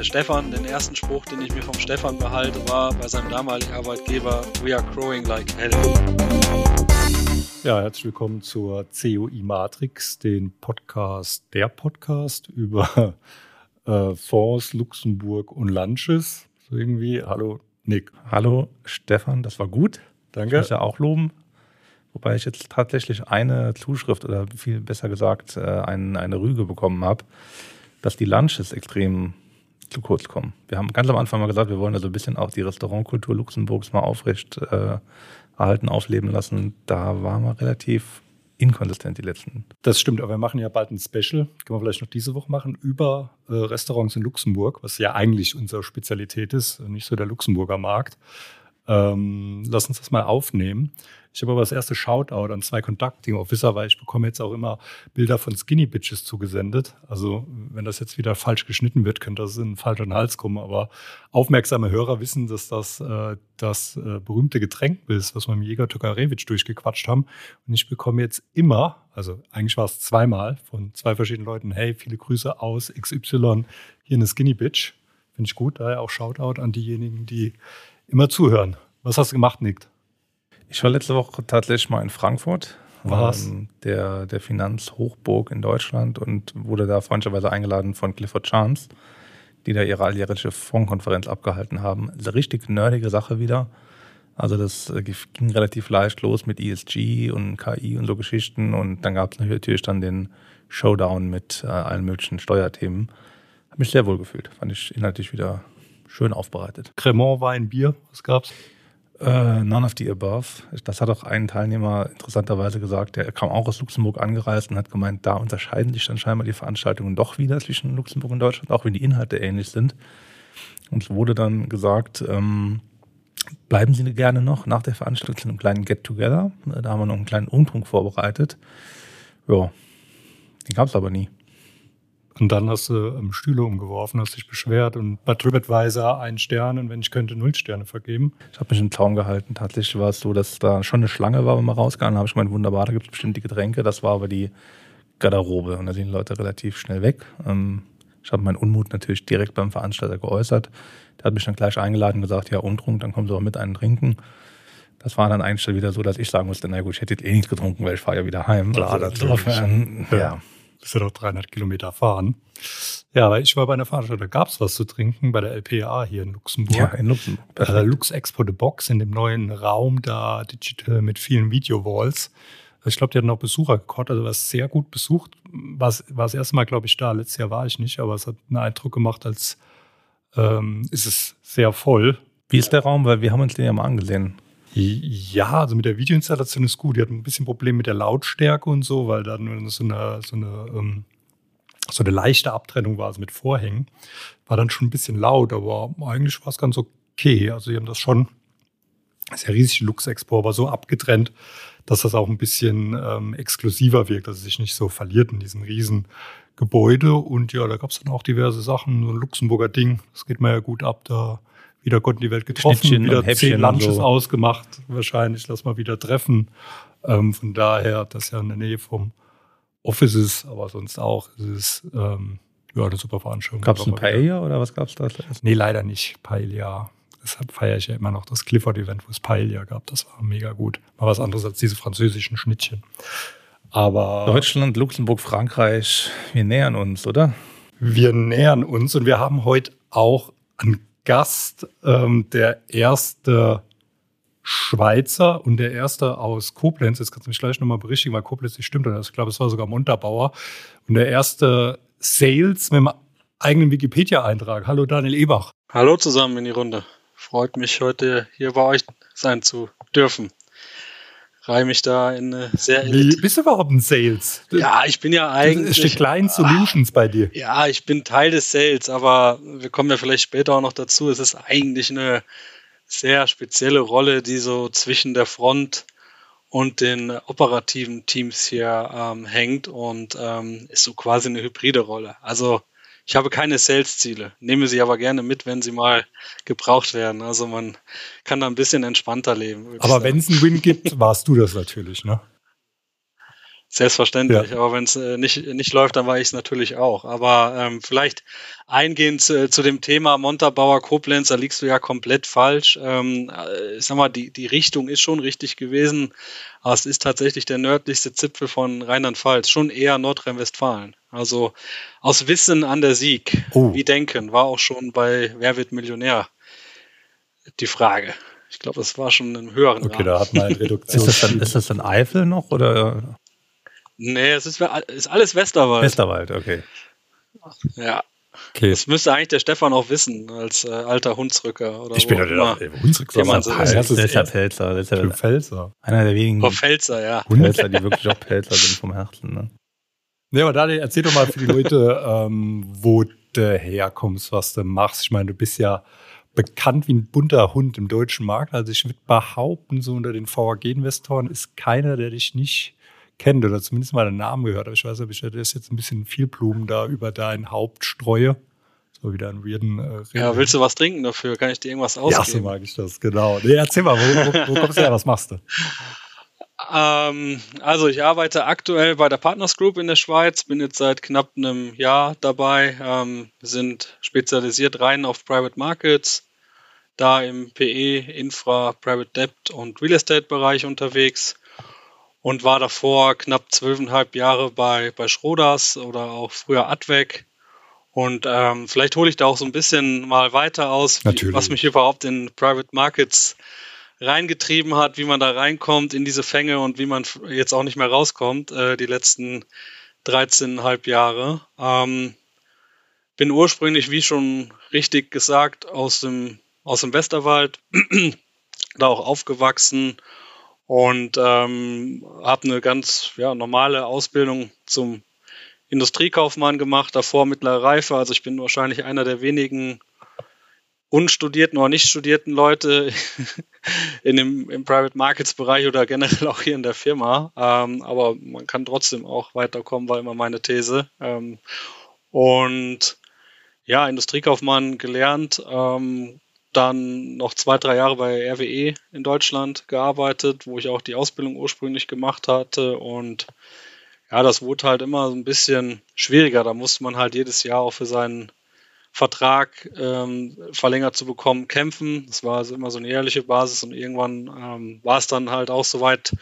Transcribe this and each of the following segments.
der Stefan. Den ersten Spruch, den ich mir vom Stefan behalte, war bei seinem damaligen Arbeitgeber, We are growing like hell. Ja, herzlich willkommen zur COI Matrix, den Podcast, der Podcast über äh, Fonds, Luxemburg und Lunches. So irgendwie. Hallo, Nick. Hallo, Stefan, das war gut. Danke. Ich muss ja auch loben. Wobei ich jetzt tatsächlich eine Zuschrift oder viel besser gesagt äh, ein, eine Rüge bekommen habe, dass die Lunches extrem zu kurz kommen. Wir haben ganz am Anfang mal gesagt, wir wollen also ein bisschen auch die Restaurantkultur Luxemburgs mal aufrecht äh, erhalten, aufleben lassen. Da waren wir relativ inkonsistent die letzten. Das stimmt, aber wir machen ja bald ein Special, können wir vielleicht noch diese Woche machen, über äh, Restaurants in Luxemburg, was ja eigentlich unsere Spezialität ist, nicht so der Luxemburger Markt. Ähm, lass uns das mal aufnehmen. Ich habe aber das erste Shoutout an zwei Conducting Officer, weil ich bekomme jetzt auch immer Bilder von Skinny Bitches zugesendet. Also wenn das jetzt wieder falsch geschnitten wird, könnte das in falschen Hals kommen. Aber aufmerksame Hörer wissen, dass das äh, das äh, berühmte Getränk ist, was wir mit Jäger Tokarewitsch durchgequatscht haben. Und ich bekomme jetzt immer, also eigentlich war es zweimal von zwei verschiedenen Leuten, hey, viele Grüße aus XY, hier eine Skinny Bitch. Finde ich gut, daher auch Shoutout an diejenigen, die immer zuhören. Was hast du gemacht, Nick? Ich war letzte Woche tatsächlich mal in Frankfurt. Was? Ähm, der, der Finanzhochburg in Deutschland und wurde da freundlicherweise eingeladen von Clifford Chance, die da ihre alljährliche Fondskonferenz abgehalten haben. Eine richtig nerdige Sache wieder. Also das äh, ging relativ leicht los mit ESG und KI und so Geschichten und dann gab es natürlich dann den Showdown mit äh, allen möglichen Steuerthemen. Habe mich sehr wohl gefühlt. Fand ich inhaltlich wieder schön aufbereitet. Cremant, Wein, Bier, was gab's? Äh, none of the above. Das hat auch ein Teilnehmer interessanterweise gesagt, der kam auch aus Luxemburg angereist und hat gemeint, da unterscheiden sich dann scheinbar die Veranstaltungen doch wieder zwischen Luxemburg und Deutschland, auch wenn die Inhalte ähnlich sind. Und es wurde dann gesagt, ähm, bleiben Sie gerne noch nach der Veranstaltung zu einem kleinen Get-Together. Da haben wir noch einen kleinen Umtrunk vorbereitet. Ja, den gab es aber nie. Und dann hast du ähm, Stühle umgeworfen, hast dich beschwert und bei TripAdvisor einen Stern und wenn ich könnte, null Sterne vergeben. Ich habe mich im Traum gehalten. Tatsächlich war es so, dass da schon eine Schlange war, wenn man rausgegangen habe ich gemeint, wunderbar, da gibt es bestimmt die Getränke. Das war aber die Garderobe und da sind die Leute relativ schnell weg. Ähm, ich habe meinen Unmut natürlich direkt beim Veranstalter geäußert. Der hat mich dann gleich eingeladen und gesagt, ja, Umtrunk, dann kommen Sie auch mit einen trinken. Das war dann eigentlich wieder so, dass ich sagen musste, na gut, ich hätte jetzt eh nichts getrunken, weil ich fahre ja wieder heim. Klar, also natürlich. insofern, Ja. ja. Bist ja doch 300 Kilometer fahren. Ja, aber ich war bei einer Veranstaltung, da gab es was zu trinken bei der LPA hier in Luxemburg. Ja, in Luxemburg. Der Lux Expo The Box in dem neuen Raum da digital mit vielen Video-Walls. Ich glaube, die hatten auch Besucher gekocht, also war sehr gut besucht. War es war das erste Mal, glaube ich, da. Letztes Jahr war ich nicht, aber es hat einen Eindruck gemacht, als ähm, ist es sehr voll. Wie ist der Raum? Weil wir haben uns den ja mal angesehen. Ja, also mit der Videoinstallation ist gut. Die hatten ein bisschen Problem mit der Lautstärke und so, weil da nur so eine, so eine, ähm, so eine leichte Abtrennung war, also mit Vorhängen. War dann schon ein bisschen laut, aber eigentlich war es ganz okay. Also, die haben das schon, das ist ja riesig Lux Expo, aber so abgetrennt, dass das auch ein bisschen ähm, exklusiver wirkt, dass es sich nicht so verliert in diesem riesen Gebäude. Und ja, da gab es dann auch diverse Sachen, so ein Luxemburger Ding, das geht mir ja gut ab, da wieder Gott in die Welt getroffen, Schnittchen wieder zehn Lunches so. ausgemacht, wahrscheinlich, lass mal wieder treffen. Ähm, von daher, das ist ja in der Nähe vom Office ist, aber sonst auch, es ist ähm, ja eine super Veranstaltung. Gab es ein Paella oder was gab es da? Nee, leider nicht. Paella. Deshalb feiere ich ja immer noch das Clifford-Event, wo es Paella gab. Das war mega gut. Mal was anderes als diese französischen Schnittchen. Aber Deutschland, Luxemburg, Frankreich, wir nähern uns, oder? wir nähern uns und wir haben heute auch einen Gast, ähm, der erste Schweizer und der erste aus Koblenz. Jetzt kannst du mich gleich nochmal berichtigen, weil Koblenz nicht stimmt. oder? Ich glaube, es war sogar Montabaur. Und der erste Sales mit einem eigenen Wikipedia-Eintrag. Hallo Daniel Ebach. Hallo zusammen in die Runde. Freut mich heute hier bei euch sein zu dürfen. Reihe mich da in eine sehr Wie bist du überhaupt ein Sales? Ja, ich bin ja Es eigentlich. steht Client Solutions bei dir. Ja, ich bin Teil des Sales, aber wir kommen ja vielleicht später auch noch dazu. Es ist eigentlich eine sehr spezielle Rolle, die so zwischen der Front und den operativen Teams hier ähm, hängt und ähm, ist so quasi eine hybride Rolle. Also ich habe keine Sales-Ziele, nehme sie aber gerne mit, wenn sie mal gebraucht werden. Also man kann da ein bisschen entspannter leben. Aber wenn es einen Win gibt, warst du das natürlich, ne? Selbstverständlich, ja. aber wenn es äh, nicht, nicht läuft, dann war ich es natürlich auch. Aber ähm, vielleicht eingehend zu, zu, dem Thema Montabaur Koblenz, da liegst du ja komplett falsch. Ähm, äh, ich sag mal, die, die Richtung ist schon richtig gewesen, aber es ist tatsächlich der nördlichste Zipfel von Rheinland-Pfalz, schon eher Nordrhein-Westfalen. Also aus Wissen an der Sieg, oh. wie denken, war auch schon bei Wer wird Millionär die Frage. Ich glaube, das war schon im höheren Okay, Rahmen. da hat man eine Reduktion. ist, das dann, ist das dann Eifel noch oder? Nee, es ist, ist alles Westerwald. Westerwald, okay. Ja. Okay. Das müsste eigentlich der Stefan auch wissen, als äh, alter Hunsrücker. Oder ich bin doch der Hunsrücker. Das ist, ist der Pfälzer. Das ist der Pfälzer. Einer der wenigen oh, Pfälzer, ja. Pfälzer, die wirklich auch Pfälzer sind vom Herzen. Ne? Nee, aber Daniel, erzähl doch mal für die Leute, ähm, wo du herkommst, was du machst. Ich meine, du bist ja bekannt wie ein bunter Hund im deutschen Markt. Also ich würde behaupten, so unter den VAG-Investoren ist keiner, der dich nicht kennt oder zumindest mal den Namen gehört. Aber ich weiß nicht, ob ich das jetzt ein bisschen viel Blumen da über dein Haupt streue. So wieder einen weirden äh, Ja, willst du was trinken dafür? Kann ich dir irgendwas ausgeben? Ja, so mag ich das, genau. Nee, erzähl mal, wo, wo, wo kommst du her? Was machst du? Ähm, also ich arbeite aktuell bei der Partners Group in der Schweiz, bin jetzt seit knapp einem Jahr dabei, ähm, sind spezialisiert rein auf Private Markets, da im PE, Infra, Private Debt und Real Estate Bereich unterwegs und war davor knapp zwölfeinhalb Jahre bei, bei Schroders oder auch früher Advec. Und ähm, vielleicht hole ich da auch so ein bisschen mal weiter aus, wie, was mich überhaupt in Private Markets reingetrieben hat, wie man da reinkommt in diese Fänge und wie man jetzt auch nicht mehr rauskommt, äh, die letzten 13,5 Jahre. Ähm, bin ursprünglich, wie schon richtig gesagt, aus dem, aus dem Westerwald, da auch aufgewachsen und ähm, habe eine ganz ja, normale Ausbildung zum Industriekaufmann gemacht, davor mittlere Reife. Also ich bin wahrscheinlich einer der wenigen unstudierten oder nicht studierten Leute in dem, im Private Markets Bereich oder generell auch hier in der Firma. Ähm, aber man kann trotzdem auch weiterkommen, war immer meine These. Ähm, und ja, Industriekaufmann gelernt, ähm, dann noch zwei, drei Jahre bei RWE in Deutschland gearbeitet, wo ich auch die Ausbildung ursprünglich gemacht hatte. Und ja, das wurde halt immer so ein bisschen schwieriger. Da musste man halt jedes Jahr auch für seinen Vertrag ähm, verlängert zu bekommen, kämpfen. Das war also immer so eine ehrliche Basis und irgendwann ähm, war es dann halt auch soweit,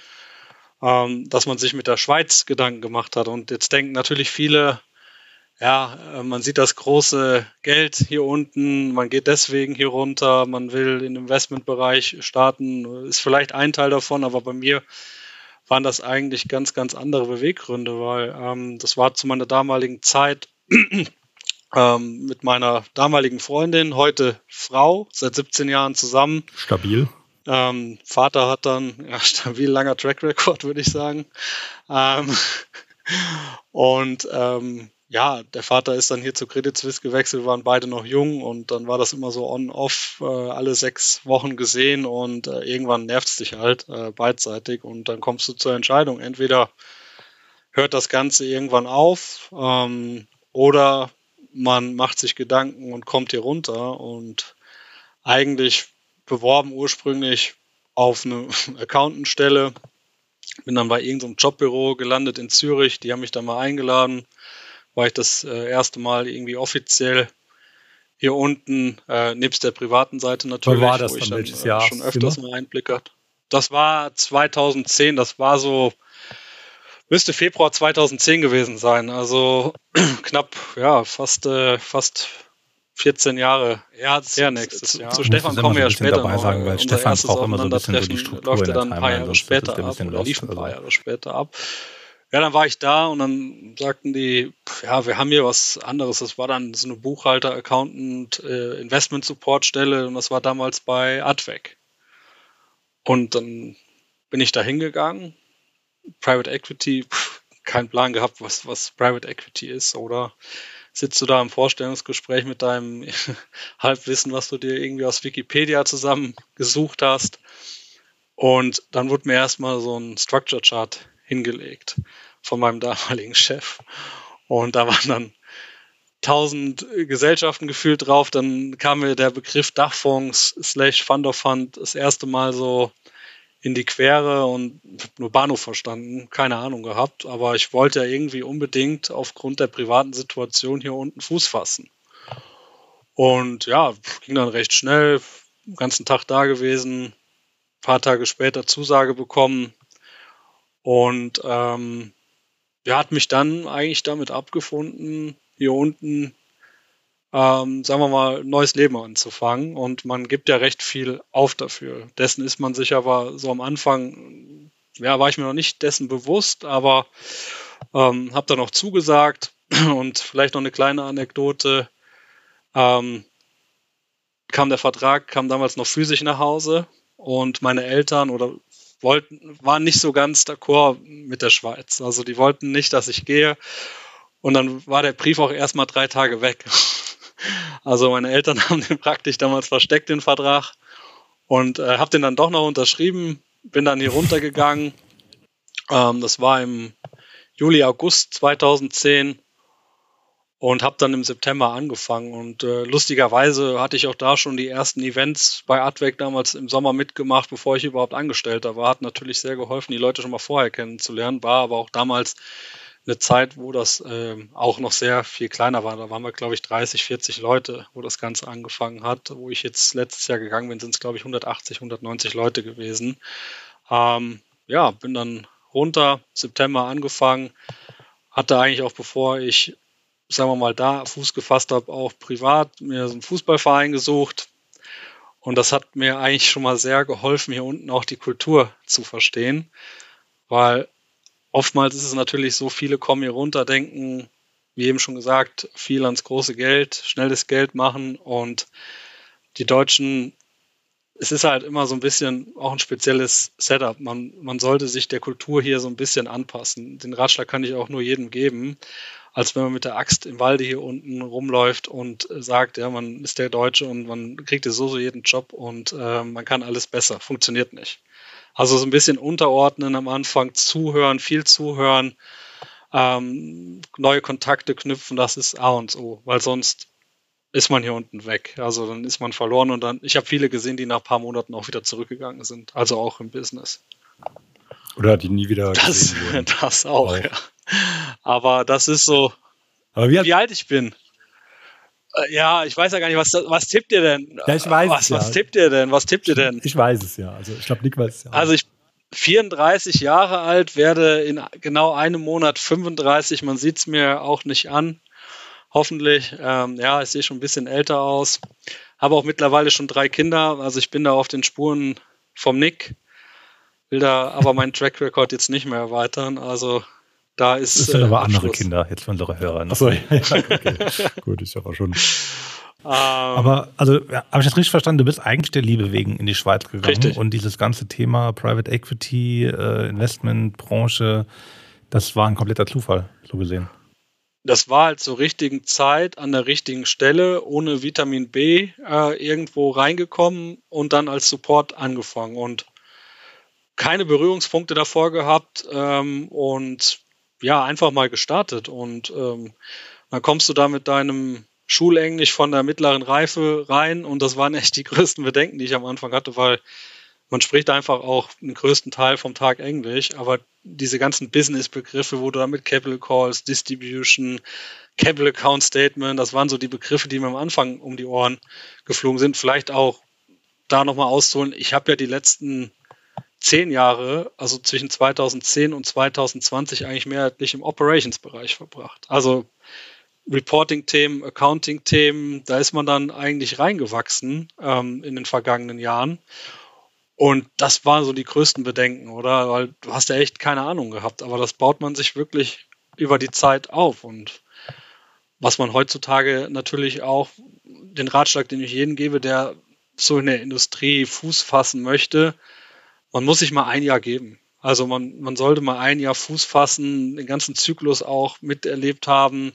ähm, dass man sich mit der Schweiz Gedanken gemacht hat. Und jetzt denken natürlich viele, ja, äh, man sieht das große Geld hier unten, man geht deswegen hier runter, man will im Investmentbereich starten, ist vielleicht ein Teil davon, aber bei mir waren das eigentlich ganz, ganz andere Beweggründe, weil ähm, das war zu meiner damaligen Zeit ähm, mit meiner damaligen Freundin, heute Frau, seit 17 Jahren zusammen. Stabil. Ähm, Vater hat dann, ja, stabil langer Track Record, würde ich sagen. Ähm, und ähm, ja, der Vater ist dann hier zu Credit Suisse gewechselt, waren beide noch jung und dann war das immer so on-off, äh, alle sechs Wochen gesehen und äh, irgendwann nervt es dich halt äh, beidseitig und dann kommst du zur Entscheidung. Entweder hört das Ganze irgendwann auf ähm, oder man macht sich Gedanken und kommt hier runter und eigentlich beworben ursprünglich auf eine Accountant-Stelle. Bin dann bei irgendeinem Jobbüro gelandet in Zürich. Die haben mich da mal eingeladen war ich das äh, erste Mal irgendwie offiziell hier unten, äh, nebst der privaten Seite natürlich, war das wo ich dann, welches Jahr schon öfters mal Einblick hatte. Das war 2010, das war so, müsste Februar 2010 gewesen sein, also knapp, ja, fast, äh, fast 14 Jahre ja, her nächstes Jahr. Zu Stefan kommen wir ja später dabei noch. Sagen, weil Stefan braucht immer so ein bisschen so die Struktur läuft dann ein paar Jahre später ab, oder lief ein paar Jahre später ab. Ja, dann war ich da und dann sagten die, ja, wir haben hier was anderes. Das war dann so eine Buchhalter, Accountant, äh, und das war damals bei Advec. Und dann bin ich da hingegangen. Private Equity, pff, kein Plan gehabt, was, was Private Equity ist, oder? Sitzt du da im Vorstellungsgespräch mit deinem Halbwissen, was du dir irgendwie aus Wikipedia zusammengesucht hast. Und dann wurde mir erstmal so ein Structure Chart hingelegt von meinem damaligen Chef. Und da waren dann tausend Gesellschaften gefühlt drauf. Dann kam mir der Begriff Dachfonds slash Fund of Fund das erste Mal so in die Quere und nur Bahnhof verstanden, keine Ahnung gehabt, aber ich wollte ja irgendwie unbedingt aufgrund der privaten Situation hier unten Fuß fassen. Und ja, ging dann recht schnell, den ganzen Tag da gewesen, paar Tage später Zusage bekommen und ähm, ja, hat mich dann eigentlich damit abgefunden, hier unten ähm, sagen wir mal, neues Leben anzufangen. Und man gibt ja recht viel auf dafür. Dessen ist man sich aber so am Anfang, ja, war ich mir noch nicht dessen bewusst, aber ähm, habe dann noch zugesagt. Und vielleicht noch eine kleine Anekdote. Ähm, kam der Vertrag, kam damals noch physisch nach Hause und meine Eltern oder wollten, waren nicht so ganz d'accord mit der Schweiz. Also die wollten nicht, dass ich gehe. Und dann war der Brief auch erstmal drei Tage weg. Also meine Eltern haben den praktisch damals versteckt, den Vertrag. Und äh, habe den dann doch noch unterschrieben, bin dann hier runtergegangen. Ähm, das war im Juli, August 2010 und habe dann im September angefangen. Und äh, lustigerweise hatte ich auch da schon die ersten Events bei Advec damals im Sommer mitgemacht, bevor ich überhaupt Angestellter war. Hat natürlich sehr geholfen, die Leute schon mal vorher kennenzulernen, war aber auch damals eine Zeit, wo das äh, auch noch sehr viel kleiner war. Da waren wir, glaube ich, 30, 40 Leute, wo das Ganze angefangen hat. Wo ich jetzt letztes Jahr gegangen bin, sind es, glaube ich, 180, 190 Leute gewesen. Ähm, ja, bin dann runter, September angefangen, hatte eigentlich auch bevor ich, sagen wir mal, da Fuß gefasst habe, auch privat mir so einen Fußballverein gesucht. Und das hat mir eigentlich schon mal sehr geholfen, hier unten auch die Kultur zu verstehen, weil oftmals ist es natürlich so, viele kommen hier runter, denken, wie eben schon gesagt, viel ans große Geld, schnelles Geld machen und die Deutschen, es ist halt immer so ein bisschen auch ein spezielles Setup. Man, man sollte sich der Kultur hier so ein bisschen anpassen. Den Ratschlag kann ich auch nur jedem geben, als wenn man mit der Axt im Walde hier unten rumläuft und sagt, ja, man ist der Deutsche und man kriegt ja so, so jeden Job und äh, man kann alles besser. Funktioniert nicht. Also so ein bisschen unterordnen am Anfang, zuhören, viel zuhören, ähm, neue Kontakte knüpfen, das ist A und O, weil sonst ist man hier unten weg. Also dann ist man verloren und dann, ich habe viele gesehen, die nach ein paar Monaten auch wieder zurückgegangen sind, also auch im Business. Oder die nie wieder das, das auch, auch, ja. Aber das ist so, wie, wie alt ich bin. Äh, ja, ich weiß ja gar nicht, was, was tippt ihr denn? Ja, ich weiß was, es ja. Was tippt ihr denn? Was tippt ihr denn? Ich weiß es ja. Also ich glaube, Nick weiß es ja. Also ich 34 Jahre alt, werde in genau einem Monat 35. Man sieht es mir auch nicht an. Hoffentlich. Ähm, ja, ich sehe schon ein bisschen älter aus. Habe auch mittlerweile schon drei Kinder. Also ich bin da auf den Spuren vom Nick. Will da aber meinen Track Record jetzt nicht mehr erweitern. Also da ist. Das sind äh, aber andere Kinder, jetzt für unsere Hörer. Ne? Achso, ja, okay. Gut, ist aber schon. Um, ähm. aber, also, ja, habe ich das richtig verstanden? Du bist eigentlich der Liebe wegen in die Schweiz gegangen. Richtig. Und dieses ganze Thema Private Equity, äh, Investmentbranche, das war ein kompletter Zufall, so gesehen. Das war halt zur richtigen Zeit, an der richtigen Stelle, ohne Vitamin B äh, irgendwo reingekommen und dann als Support angefangen. Und keine Berührungspunkte davor gehabt ähm, und ja, einfach mal gestartet und ähm, dann kommst du da mit deinem Schulenglisch von der mittleren Reife rein und das waren echt die größten Bedenken, die ich am Anfang hatte, weil man spricht einfach auch den größten Teil vom Tag Englisch, aber diese ganzen Business-Begriffe, wo du damit Capital Calls, Distribution, Capital Account Statement, das waren so die Begriffe, die mir am Anfang um die Ohren geflogen sind. Vielleicht auch da nochmal auszuholen. Ich habe ja die letzten zehn Jahre, also zwischen 2010 und 2020, eigentlich mehrheitlich im Operations-Bereich verbracht. Also Reporting-Themen, Accounting-Themen, da ist man dann eigentlich reingewachsen ähm, in den vergangenen Jahren. Und das waren so die größten Bedenken, oder? Weil du hast ja echt keine Ahnung gehabt, aber das baut man sich wirklich über die Zeit auf. Und was man heutzutage natürlich auch, den Ratschlag, den ich jedem gebe, der so in der Industrie Fuß fassen möchte, man muss sich mal ein Jahr geben. Also man, man sollte mal ein Jahr Fuß fassen, den ganzen Zyklus auch miterlebt haben,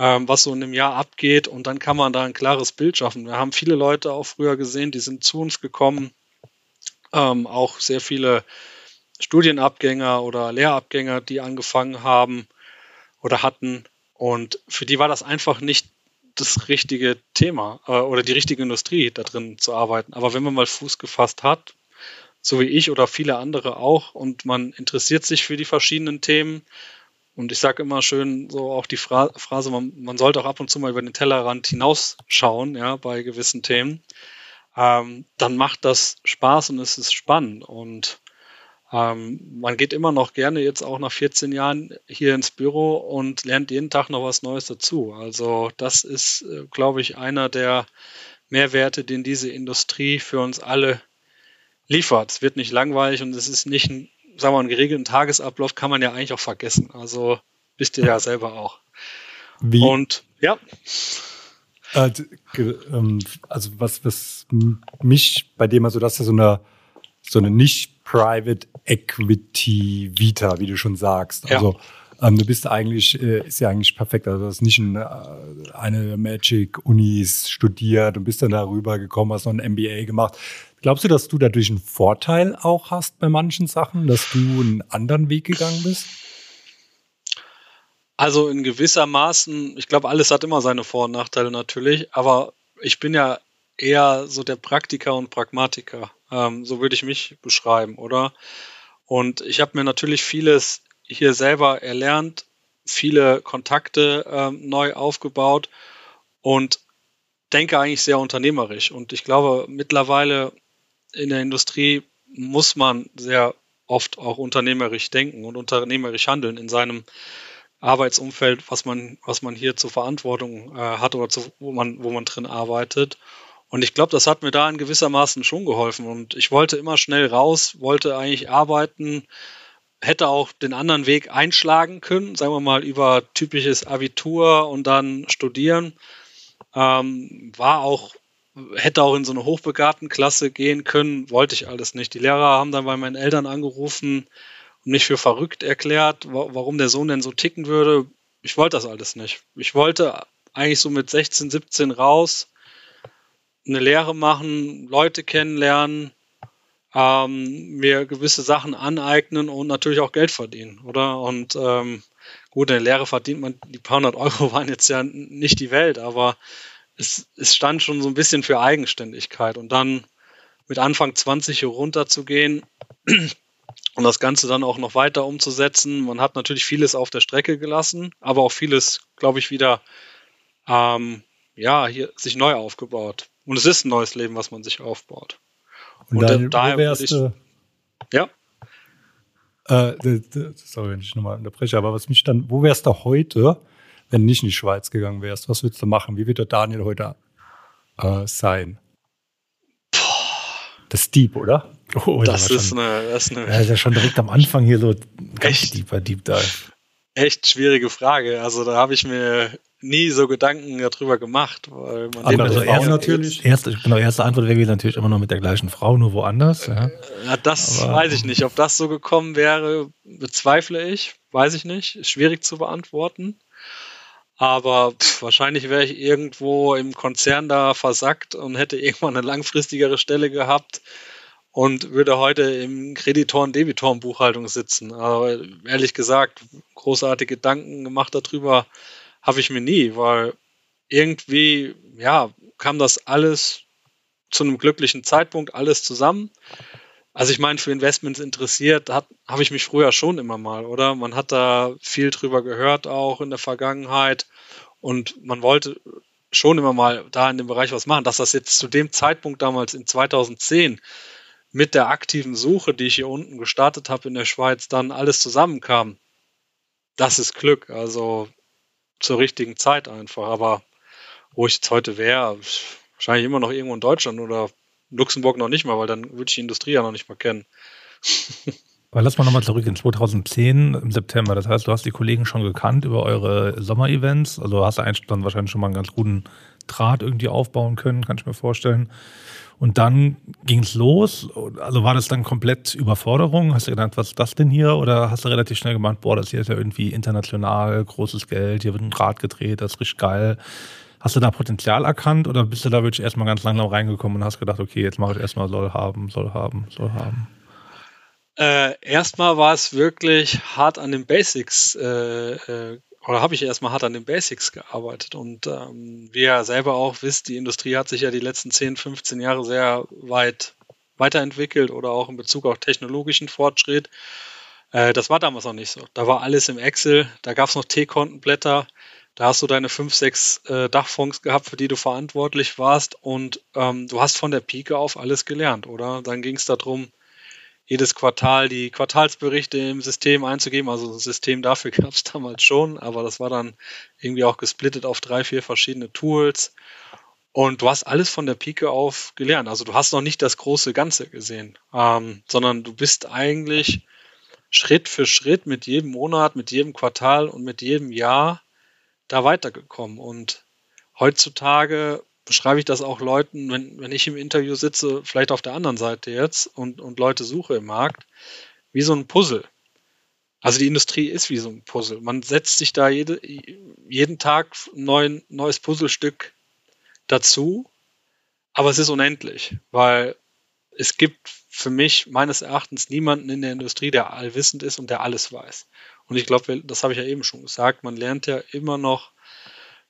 ähm, was so in einem Jahr abgeht und dann kann man da ein klares Bild schaffen. Wir haben viele Leute auch früher gesehen, die sind zu uns gekommen, ähm, auch sehr viele Studienabgänger oder Lehrabgänger, die angefangen haben oder hatten und für die war das einfach nicht das richtige Thema äh, oder die richtige Industrie da drin zu arbeiten. Aber wenn man mal Fuß gefasst hat, so wie ich oder viele andere auch. Und man interessiert sich für die verschiedenen Themen. Und ich sage immer schön so auch die Phrase, man, man, sollte auch ab und zu mal über den Tellerrand hinausschauen, ja, bei gewissen Themen. Ähm, dann macht das Spaß und es ist spannend. Und ähm, man geht immer noch gerne jetzt auch nach 14 Jahren hier ins Büro und lernt jeden Tag noch was Neues dazu. Also das ist, äh, glaube ich, einer der Mehrwerte, den diese Industrie für uns alle liefert. Es wird nicht langweilig und es ist nicht ein sagen wir mal, einen geregelten Tagesablauf kann man ja eigentlich auch vergessen. Also wisst ihr ja selber auch. Wie? Und ja. Äh, ähm, also was, was mich bei dem, also das ist ja so eine, so eine nicht Private Equity Vita, wie du schon sagst. Also ja. Ähm, du bist eigentlich, äh, ist ja eigentlich perfekt. Also du hast nicht ein, äh, eine Magic-Unis studiert und bist dann darüber gekommen, hast noch ein MBA gemacht. Glaubst du, dass du dadurch einen Vorteil auch hast bei manchen Sachen, dass du einen anderen Weg gegangen bist? Also in gewisser Maßen, ich glaube, alles hat immer seine Vor- und Nachteile natürlich, aber ich bin ja eher so der Praktiker und Pragmatiker. Ähm, so würde ich mich beschreiben, oder? Und ich habe mir natürlich vieles hier selber erlernt, viele Kontakte ähm, neu aufgebaut und denke eigentlich sehr unternehmerisch. Und ich glaube, mittlerweile in der Industrie muss man sehr oft auch unternehmerisch denken und unternehmerisch handeln in seinem Arbeitsumfeld, was man, was man hier zur Verantwortung äh, hat oder zu, wo, man, wo man drin arbeitet. Und ich glaube, das hat mir da in gewissermaßen schon geholfen. Und ich wollte immer schnell raus, wollte eigentlich arbeiten, hätte auch den anderen Weg einschlagen können, sagen wir mal über typisches Abitur und dann studieren. Ähm, war auch hätte auch in so eine hochbegabten Klasse gehen können, wollte ich alles nicht. Die Lehrer haben dann bei meinen Eltern angerufen mich für verrückt erklärt, warum der Sohn denn so ticken würde. Ich wollte das alles nicht. Ich wollte eigentlich so mit 16, 17 raus, eine Lehre machen, Leute kennenlernen, ähm, mir gewisse Sachen aneignen und natürlich auch Geld verdienen, oder? Und ähm, gut, in der Lehre verdient man, die paar hundert Euro waren jetzt ja nicht die Welt, aber es, es stand schon so ein bisschen für Eigenständigkeit und dann mit Anfang 20 hier runterzugehen und das Ganze dann auch noch weiter umzusetzen. Man hat natürlich vieles auf der Strecke gelassen, aber auch vieles, glaube ich, wieder ähm, ja, hier sich neu aufgebaut. Und es ist ein neues Leben, was man sich aufbaut. Und, und dann, daher wärst ich, du, ja. Äh, sorry, wenn ich nochmal unterbreche, aber was mich dann, wo wärst du heute, wenn du nicht in die Schweiz gegangen wärst? Was würdest du machen? Wie wird der Daniel heute äh, sein? Das ist Deep, oder? Oh, das, ist schon, eine, das ist eine. Ja, ist ja schon direkt am Anfang hier so ganz echt, deeper Deep Dive. Echt schwierige Frage. Also da habe ich mir nie so Gedanken darüber gemacht. Weil man Aber also erst, natürlich. Erste, genau, erste Antwort wäre natürlich immer noch mit der gleichen Frau, nur woanders. Ja, ja das Aber, weiß ich nicht. Ob das so gekommen wäre, bezweifle ich. Weiß ich nicht. Ist schwierig zu beantworten. Aber pff, wahrscheinlich wäre ich irgendwo im Konzern da versackt und hätte irgendwann eine langfristigere Stelle gehabt und würde heute im Kreditoren-Debitoren-Buchhaltung sitzen. Aber ehrlich gesagt, großartige Gedanken gemacht darüber habe ich mir nie, weil irgendwie, ja, kam das alles zu einem glücklichen Zeitpunkt, alles zusammen. Also ich meine, für Investments interessiert, habe ich mich früher schon immer mal, oder? Man hat da viel drüber gehört auch in der Vergangenheit und man wollte schon immer mal da in dem Bereich was machen. Dass das jetzt zu dem Zeitpunkt damals in 2010 mit der aktiven Suche, die ich hier unten gestartet habe in der Schweiz, dann alles zusammenkam, das ist Glück. Also zur richtigen Zeit einfach. Aber wo ich jetzt heute wäre, wahrscheinlich immer noch irgendwo in Deutschland oder Luxemburg noch nicht mal, weil dann würde ich die Industrie ja noch nicht mal kennen. Aber lass mal nochmal zurück in 2010 im September. Das heißt, du hast die Kollegen schon gekannt über eure Sommerevents. Also hast du dann wahrscheinlich schon mal einen ganz guten Draht irgendwie aufbauen können, kann ich mir vorstellen. Und dann ging es los. Also war das dann komplett Überforderung? Hast du gedacht, was ist das denn hier? Oder hast du relativ schnell gemeint, boah, das hier ist ja irgendwie international, großes Geld, hier wird ein Rad gedreht, das ist richtig geil. Hast du da Potenzial erkannt oder bist du da wirklich erstmal ganz langsam reingekommen und hast gedacht, okay, jetzt mache ich erstmal soll haben, soll haben, soll haben? Äh, erstmal war es wirklich hart an den Basics, äh, äh, oder habe ich erstmal hart an den Basics gearbeitet. Und ähm, wie ihr selber auch wisst, die Industrie hat sich ja die letzten 10, 15 Jahre sehr weit weiterentwickelt oder auch in Bezug auf technologischen Fortschritt. Äh, das war damals noch nicht so. Da war alles im Excel, da gab es noch T-Kontenblätter, da hast du deine fünf, sechs äh, Dachfonds gehabt, für die du verantwortlich warst und ähm, du hast von der Pike auf alles gelernt, oder? Dann ging es darum, jedes Quartal die Quartalsberichte im System einzugeben. Also ein System dafür gab es damals schon, aber das war dann irgendwie auch gesplittet auf drei, vier verschiedene Tools. Und du hast alles von der Pike auf gelernt. Also du hast noch nicht das große Ganze gesehen, ähm, sondern du bist eigentlich Schritt für Schritt mit jedem Monat, mit jedem Quartal und mit jedem Jahr da weitergekommen. Und heutzutage beschreibe ich das auch Leuten, wenn, wenn ich im Interview sitze, vielleicht auf der anderen Seite jetzt und, und Leute suche im Markt, wie so ein Puzzle. Also die Industrie ist wie so ein Puzzle. Man setzt sich da jede, jeden Tag ein neues Puzzlestück dazu, aber es ist unendlich, weil es gibt für mich meines Erachtens niemanden in der Industrie, der allwissend ist und der alles weiß. Und ich glaube, das habe ich ja eben schon gesagt, man lernt ja immer noch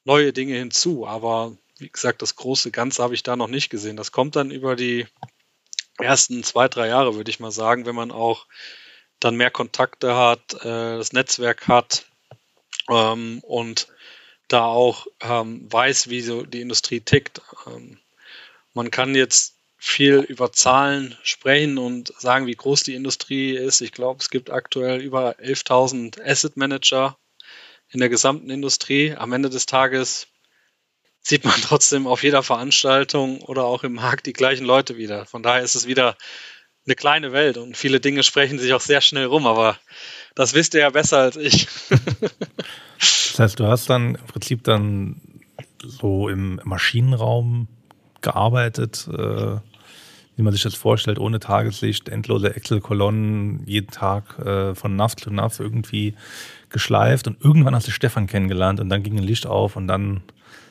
neue Dinge hinzu, aber wie gesagt, das große Ganze habe ich da noch nicht gesehen. Das kommt dann über die ersten zwei, drei Jahre, würde ich mal sagen, wenn man auch dann mehr Kontakte hat, äh, das Netzwerk hat ähm, und da auch ähm, weiß, wie so die Industrie tickt. Ähm, man kann jetzt viel über Zahlen sprechen und sagen, wie groß die Industrie ist. Ich glaube, es gibt aktuell über 11.000 Asset Manager in der gesamten Industrie. Am Ende des Tages sieht man trotzdem auf jeder Veranstaltung oder auch im Markt die gleichen Leute wieder. Von daher ist es wieder eine kleine Welt und viele Dinge sprechen sich auch sehr schnell rum, aber das wisst ihr ja besser als ich. das heißt, du hast dann im Prinzip dann so im Maschinenraum gearbeitet, äh, wie man sich das vorstellt, ohne Tageslicht, endlose Excel-Kolonnen, jeden Tag äh, von NAV zu NAV irgendwie geschleift und irgendwann hast du Stefan kennengelernt und dann ging ein Licht auf und dann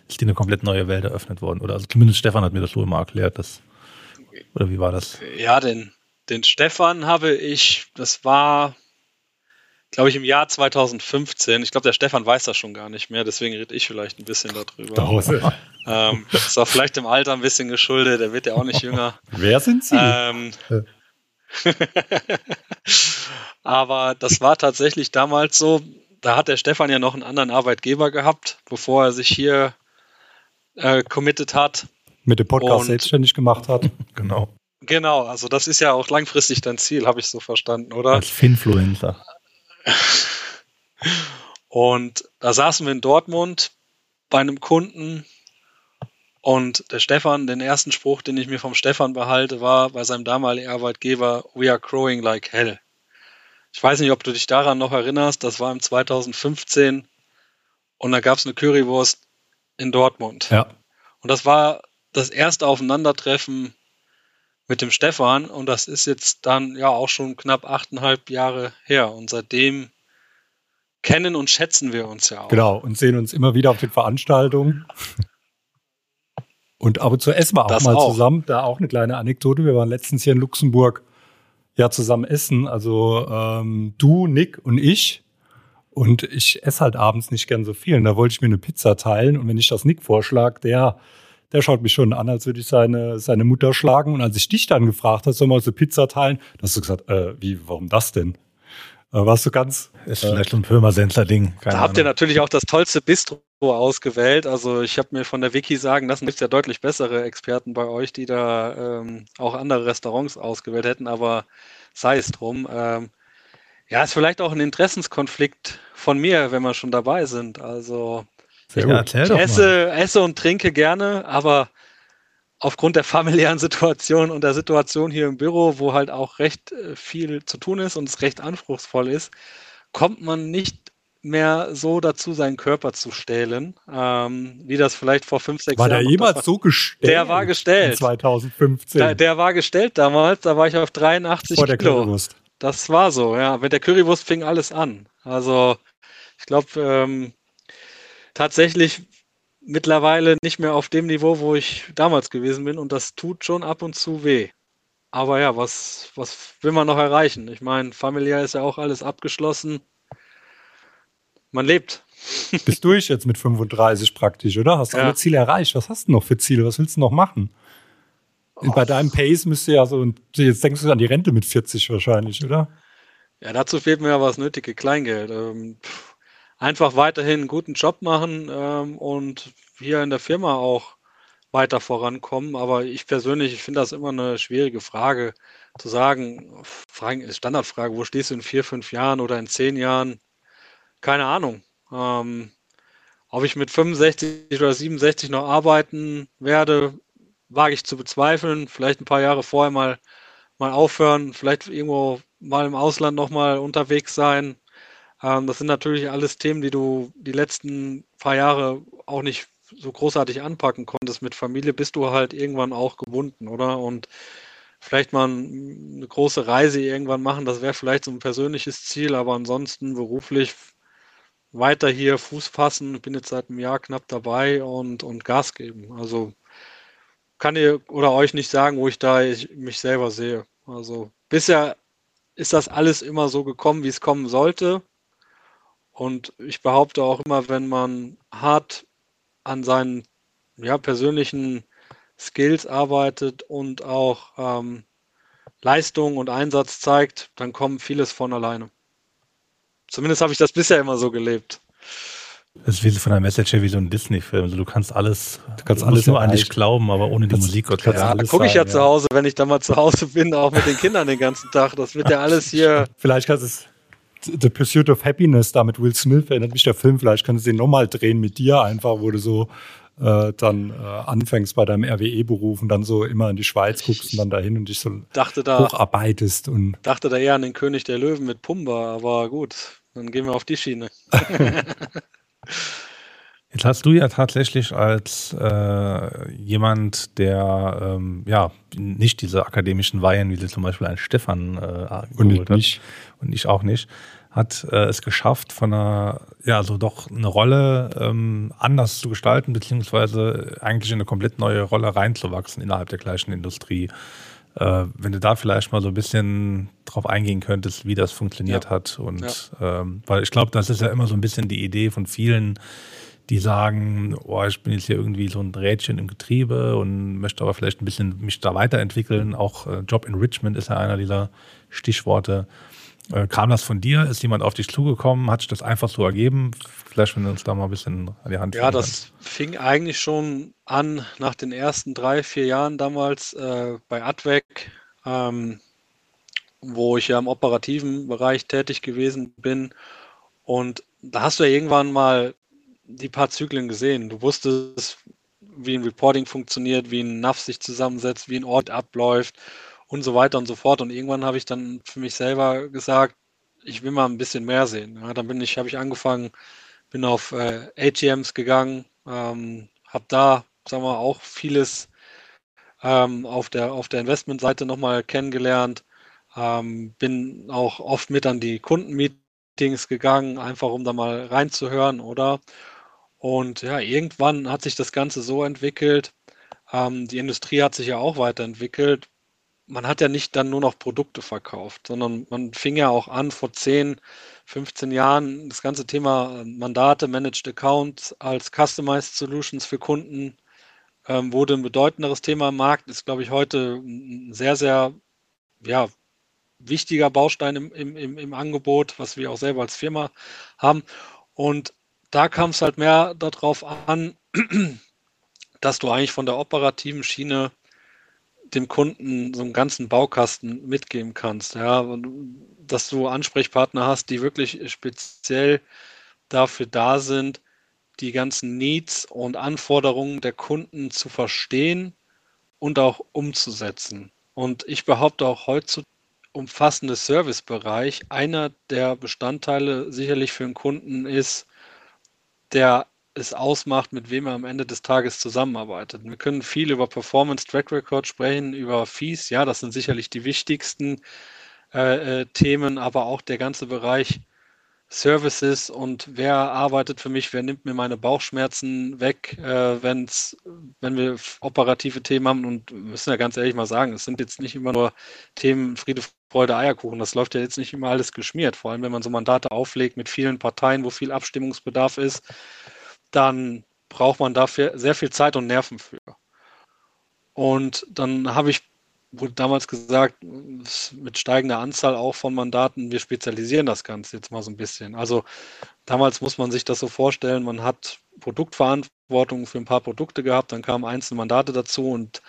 ist dir eine komplett neue Welt eröffnet worden. Oder also zumindest Stefan hat mir das so immer erklärt. Das, oder wie war das? Ja, den, den Stefan habe ich, das war glaube ich, im Jahr 2015. Ich glaube, der Stefan weiß das schon gar nicht mehr, deswegen rede ich vielleicht ein bisschen darüber. ähm, ist auch vielleicht im Alter ein bisschen geschuldet, der wird ja auch nicht jünger. Wer sind Sie? Ähm, aber das war tatsächlich damals so, da hat der Stefan ja noch einen anderen Arbeitgeber gehabt, bevor er sich hier äh, committed hat. Mit dem Podcast und, selbstständig gemacht hat. genau. Genau, also das ist ja auch langfristig dein Ziel, habe ich so verstanden, oder? Als Finfluencer. Und da saßen wir in Dortmund bei einem Kunden und der Stefan, den ersten Spruch, den ich mir vom Stefan behalte, war bei seinem damaligen Arbeitgeber, We are growing like hell. Ich weiß nicht, ob du dich daran noch erinnerst, das war im 2015 und da gab es eine Currywurst in Dortmund. Ja. Und das war das erste Aufeinandertreffen mit dem Stefan und das ist jetzt dann ja auch schon knapp achteinhalb Jahre her und seitdem kennen und schätzen wir uns ja auch. Genau und sehen uns immer wieder auf den Veranstaltungen. Und ab und zu essen wir auch das mal auch. zusammen. Da auch eine kleine Anekdote. Wir waren letztens hier in Luxemburg ja zusammen essen. Also ähm, du, Nick und ich. Und ich esse halt abends nicht gern so viel. Und da wollte ich mir eine Pizza teilen. Und wenn ich das Nick vorschlage, der der schaut mich schon an, als würde ich seine, seine Mutter schlagen. Und als ich dich dann gefragt habe, soll man so Pizza teilen, da hast du gesagt, äh, wie, warum das denn? Äh, warst du ganz. Ist äh, vielleicht ein Pirmasensler-Ding. Da Ahnung. habt ihr natürlich auch das tollste Bistro ausgewählt. Also ich habe mir von der Wiki sagen lassen, gibt es ja deutlich bessere Experten bei euch, die da ähm, auch andere Restaurants ausgewählt hätten, aber sei es drum. Ähm, ja, ist vielleicht auch ein Interessenskonflikt von mir, wenn wir schon dabei sind. Also sehr ja, ich esse, esse und trinke gerne, aber aufgrund der familiären Situation und der Situation hier im Büro, wo halt auch recht äh, viel zu tun ist und es recht anspruchsvoll ist, kommt man nicht mehr so dazu, seinen Körper zu stählen, ähm, wie das vielleicht vor fünf, sechs war Jahren war. War der jemals so gestellt? Der war gestellt. 2015. Der, der, war gestellt damals, da war ich auf 83 vor der Kilo. Currywurst. Das war so, ja. Mit der Currywurst fing alles an. Also, ich glaube, ähm, tatsächlich mittlerweile nicht mehr auf dem Niveau, wo ich damals gewesen bin und das tut schon ab und zu weh. Aber ja, was, was will man noch erreichen? Ich meine, familiär ist ja auch alles abgeschlossen. Man lebt. Bist durch jetzt mit 35 praktisch, oder? Hast du ja. alle Ziele erreicht? Was hast du noch für Ziele? Was willst du noch machen? Bei deinem Pace müsste ja so, jetzt denkst du an die Rente mit 40 wahrscheinlich, oder? Ja, dazu fehlt mir aber das nötige Kleingeld. Ähm, einfach weiterhin einen guten Job machen ähm, und hier in der Firma auch weiter vorankommen. Aber ich persönlich, ich finde das immer eine schwierige Frage zu sagen, Fragen, Standardfrage, wo stehst du in vier, fünf Jahren oder in zehn Jahren? Keine Ahnung. Ähm, ob ich mit 65 oder 67 noch arbeiten werde, wage ich zu bezweifeln. Vielleicht ein paar Jahre vorher mal, mal aufhören, vielleicht irgendwo mal im Ausland nochmal unterwegs sein. Ähm, das sind natürlich alles Themen, die du die letzten paar Jahre auch nicht so großartig anpacken konntest. Mit Familie bist du halt irgendwann auch gebunden, oder? Und vielleicht mal eine große Reise irgendwann machen, das wäre vielleicht so ein persönliches Ziel, aber ansonsten beruflich weiter hier Fuß fassen. Ich bin jetzt seit einem Jahr knapp dabei und, und Gas geben. Also kann ihr oder euch nicht sagen, wo ich da ich, mich selber sehe. Also bisher ist das alles immer so gekommen, wie es kommen sollte. Und ich behaupte auch immer, wenn man hart an seinen ja, persönlichen Skills arbeitet und auch ähm, Leistung und Einsatz zeigt, dann kommt vieles von alleine. Zumindest habe ich das bisher immer so gelebt. Das ist wie von der Message her wie so ein Disney-Film. Also du kannst alles, du kannst du alles nur an dich glauben, aber ohne die Musik Gott Ja, gucke ich ja, ja, zu Hause, wenn ich dann mal zu Hause bin, auch mit den Kindern den ganzen Tag. Das wird ja alles hier. Vielleicht kannst du es The Pursuit of Happiness da mit Will Smith erinnert mich der Film. Vielleicht kannst du den nochmal drehen mit dir einfach, wo du so äh, dann äh, anfängst bei deinem RWE-Beruf und dann so immer in die Schweiz guckst und dann dahin und dich so dachte da, hocharbeitest. Und dachte da eher an den König der Löwen mit Pumba, aber gut, dann gehen wir auf die Schiene. Jetzt hast du ja tatsächlich als äh, jemand, der ähm, ja nicht diese akademischen Weihen, wie sie zum Beispiel ein Stefan äh, und ich nicht. und ich auch nicht, hat äh, es geschafft, von einer, ja, so doch eine Rolle ähm, anders zu gestalten, beziehungsweise eigentlich in eine komplett neue Rolle reinzuwachsen innerhalb der gleichen Industrie. Äh, wenn du da vielleicht mal so ein bisschen drauf eingehen könntest, wie das funktioniert ja. hat. Und ja. ähm, weil ich glaube, das ist ja immer so ein bisschen die Idee von vielen, die sagen, oh, ich bin jetzt hier irgendwie so ein Rädchen im Getriebe und möchte aber vielleicht ein bisschen mich da weiterentwickeln. Auch äh, Job Enrichment ist ja einer dieser Stichworte. Äh, kam das von dir? Ist jemand auf dich zugekommen? Hat sich das einfach so ergeben? Vielleicht, wenn du uns da mal ein bisschen an die Hand Ja, das kann. fing eigentlich schon an nach den ersten drei, vier Jahren damals äh, bei Advec, ähm, wo ich ja im operativen Bereich tätig gewesen bin. Und da hast du ja irgendwann mal die paar Zyklen gesehen. Du wusstest, wie ein Reporting funktioniert, wie ein NAV sich zusammensetzt, wie ein Ort abläuft und so weiter und so fort. Und irgendwann habe ich dann für mich selber gesagt, ich will mal ein bisschen mehr sehen. Ja, dann bin ich, habe ich angefangen, bin auf äh, ATMs gegangen, ähm, habe da, sagen wir, auch vieles ähm, auf der auf der Investmentseite nochmal kennengelernt. Ähm, bin auch oft mit an die Kundenmeetings gegangen, einfach um da mal reinzuhören, oder? Und ja, irgendwann hat sich das Ganze so entwickelt. Ähm, die Industrie hat sich ja auch weiterentwickelt man hat ja nicht dann nur noch Produkte verkauft, sondern man fing ja auch an vor 10, 15 Jahren das ganze Thema Mandate, Managed Accounts als Customized Solutions für Kunden ähm, wurde ein bedeutenderes Thema im Markt, ist glaube ich heute ein sehr, sehr ja, wichtiger Baustein im, im, im Angebot, was wir auch selber als Firma haben. Und da kam es halt mehr darauf an, dass du eigentlich von der operativen Schiene dem Kunden so einen ganzen Baukasten mitgeben kannst, ja, dass du Ansprechpartner hast, die wirklich speziell dafür da sind, die ganzen Needs und Anforderungen der Kunden zu verstehen und auch umzusetzen. Und ich behaupte auch heutzutage, umfassende Servicebereich einer der Bestandteile sicherlich für einen Kunden ist, der es ausmacht, mit wem er am Ende des Tages zusammenarbeitet. Wir können viel über Performance Track Record sprechen, über Fees, ja, das sind sicherlich die wichtigsten äh, äh, Themen, aber auch der ganze Bereich Services und wer arbeitet für mich, wer nimmt mir meine Bauchschmerzen weg, äh, wenn's, wenn wir operative Themen haben. Und müssen ja ganz ehrlich mal sagen, es sind jetzt nicht immer nur Themen Friede, Freude, Eierkuchen, das läuft ja jetzt nicht immer alles geschmiert, vor allem wenn man so Mandate auflegt mit vielen Parteien, wo viel Abstimmungsbedarf ist dann braucht man dafür sehr viel Zeit und Nerven für. Und dann habe ich, wurde damals gesagt, mit steigender Anzahl auch von Mandaten, wir spezialisieren das Ganze jetzt mal so ein bisschen. Also damals muss man sich das so vorstellen, man hat Produktverantwortung für ein paar Produkte gehabt, dann kamen einzelne Mandate dazu und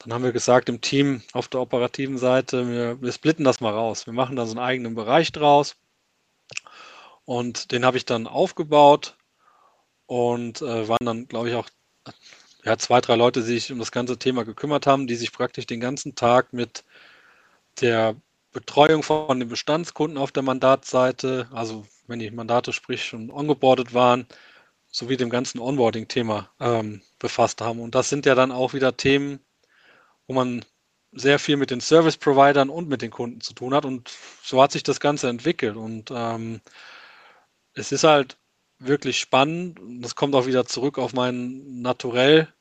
dann haben wir gesagt im Team auf der operativen Seite, wir, wir splitten das mal raus. Wir machen da so einen eigenen Bereich draus. Und den habe ich dann aufgebaut und äh, waren dann, glaube ich, auch ja, zwei, drei Leute, die sich um das ganze Thema gekümmert haben, die sich praktisch den ganzen Tag mit der Betreuung von den Bestandskunden auf der Mandatseite, also wenn die Mandate sprich schon ongeboardet waren, sowie dem ganzen Onboarding-Thema ähm, befasst haben. Und das sind ja dann auch wieder Themen, wo man sehr viel mit den Service-Providern und mit den Kunden zu tun hat. Und so hat sich das Ganze entwickelt. Und ähm, es ist halt wirklich spannend. Das kommt auch wieder zurück auf meinen Naturell.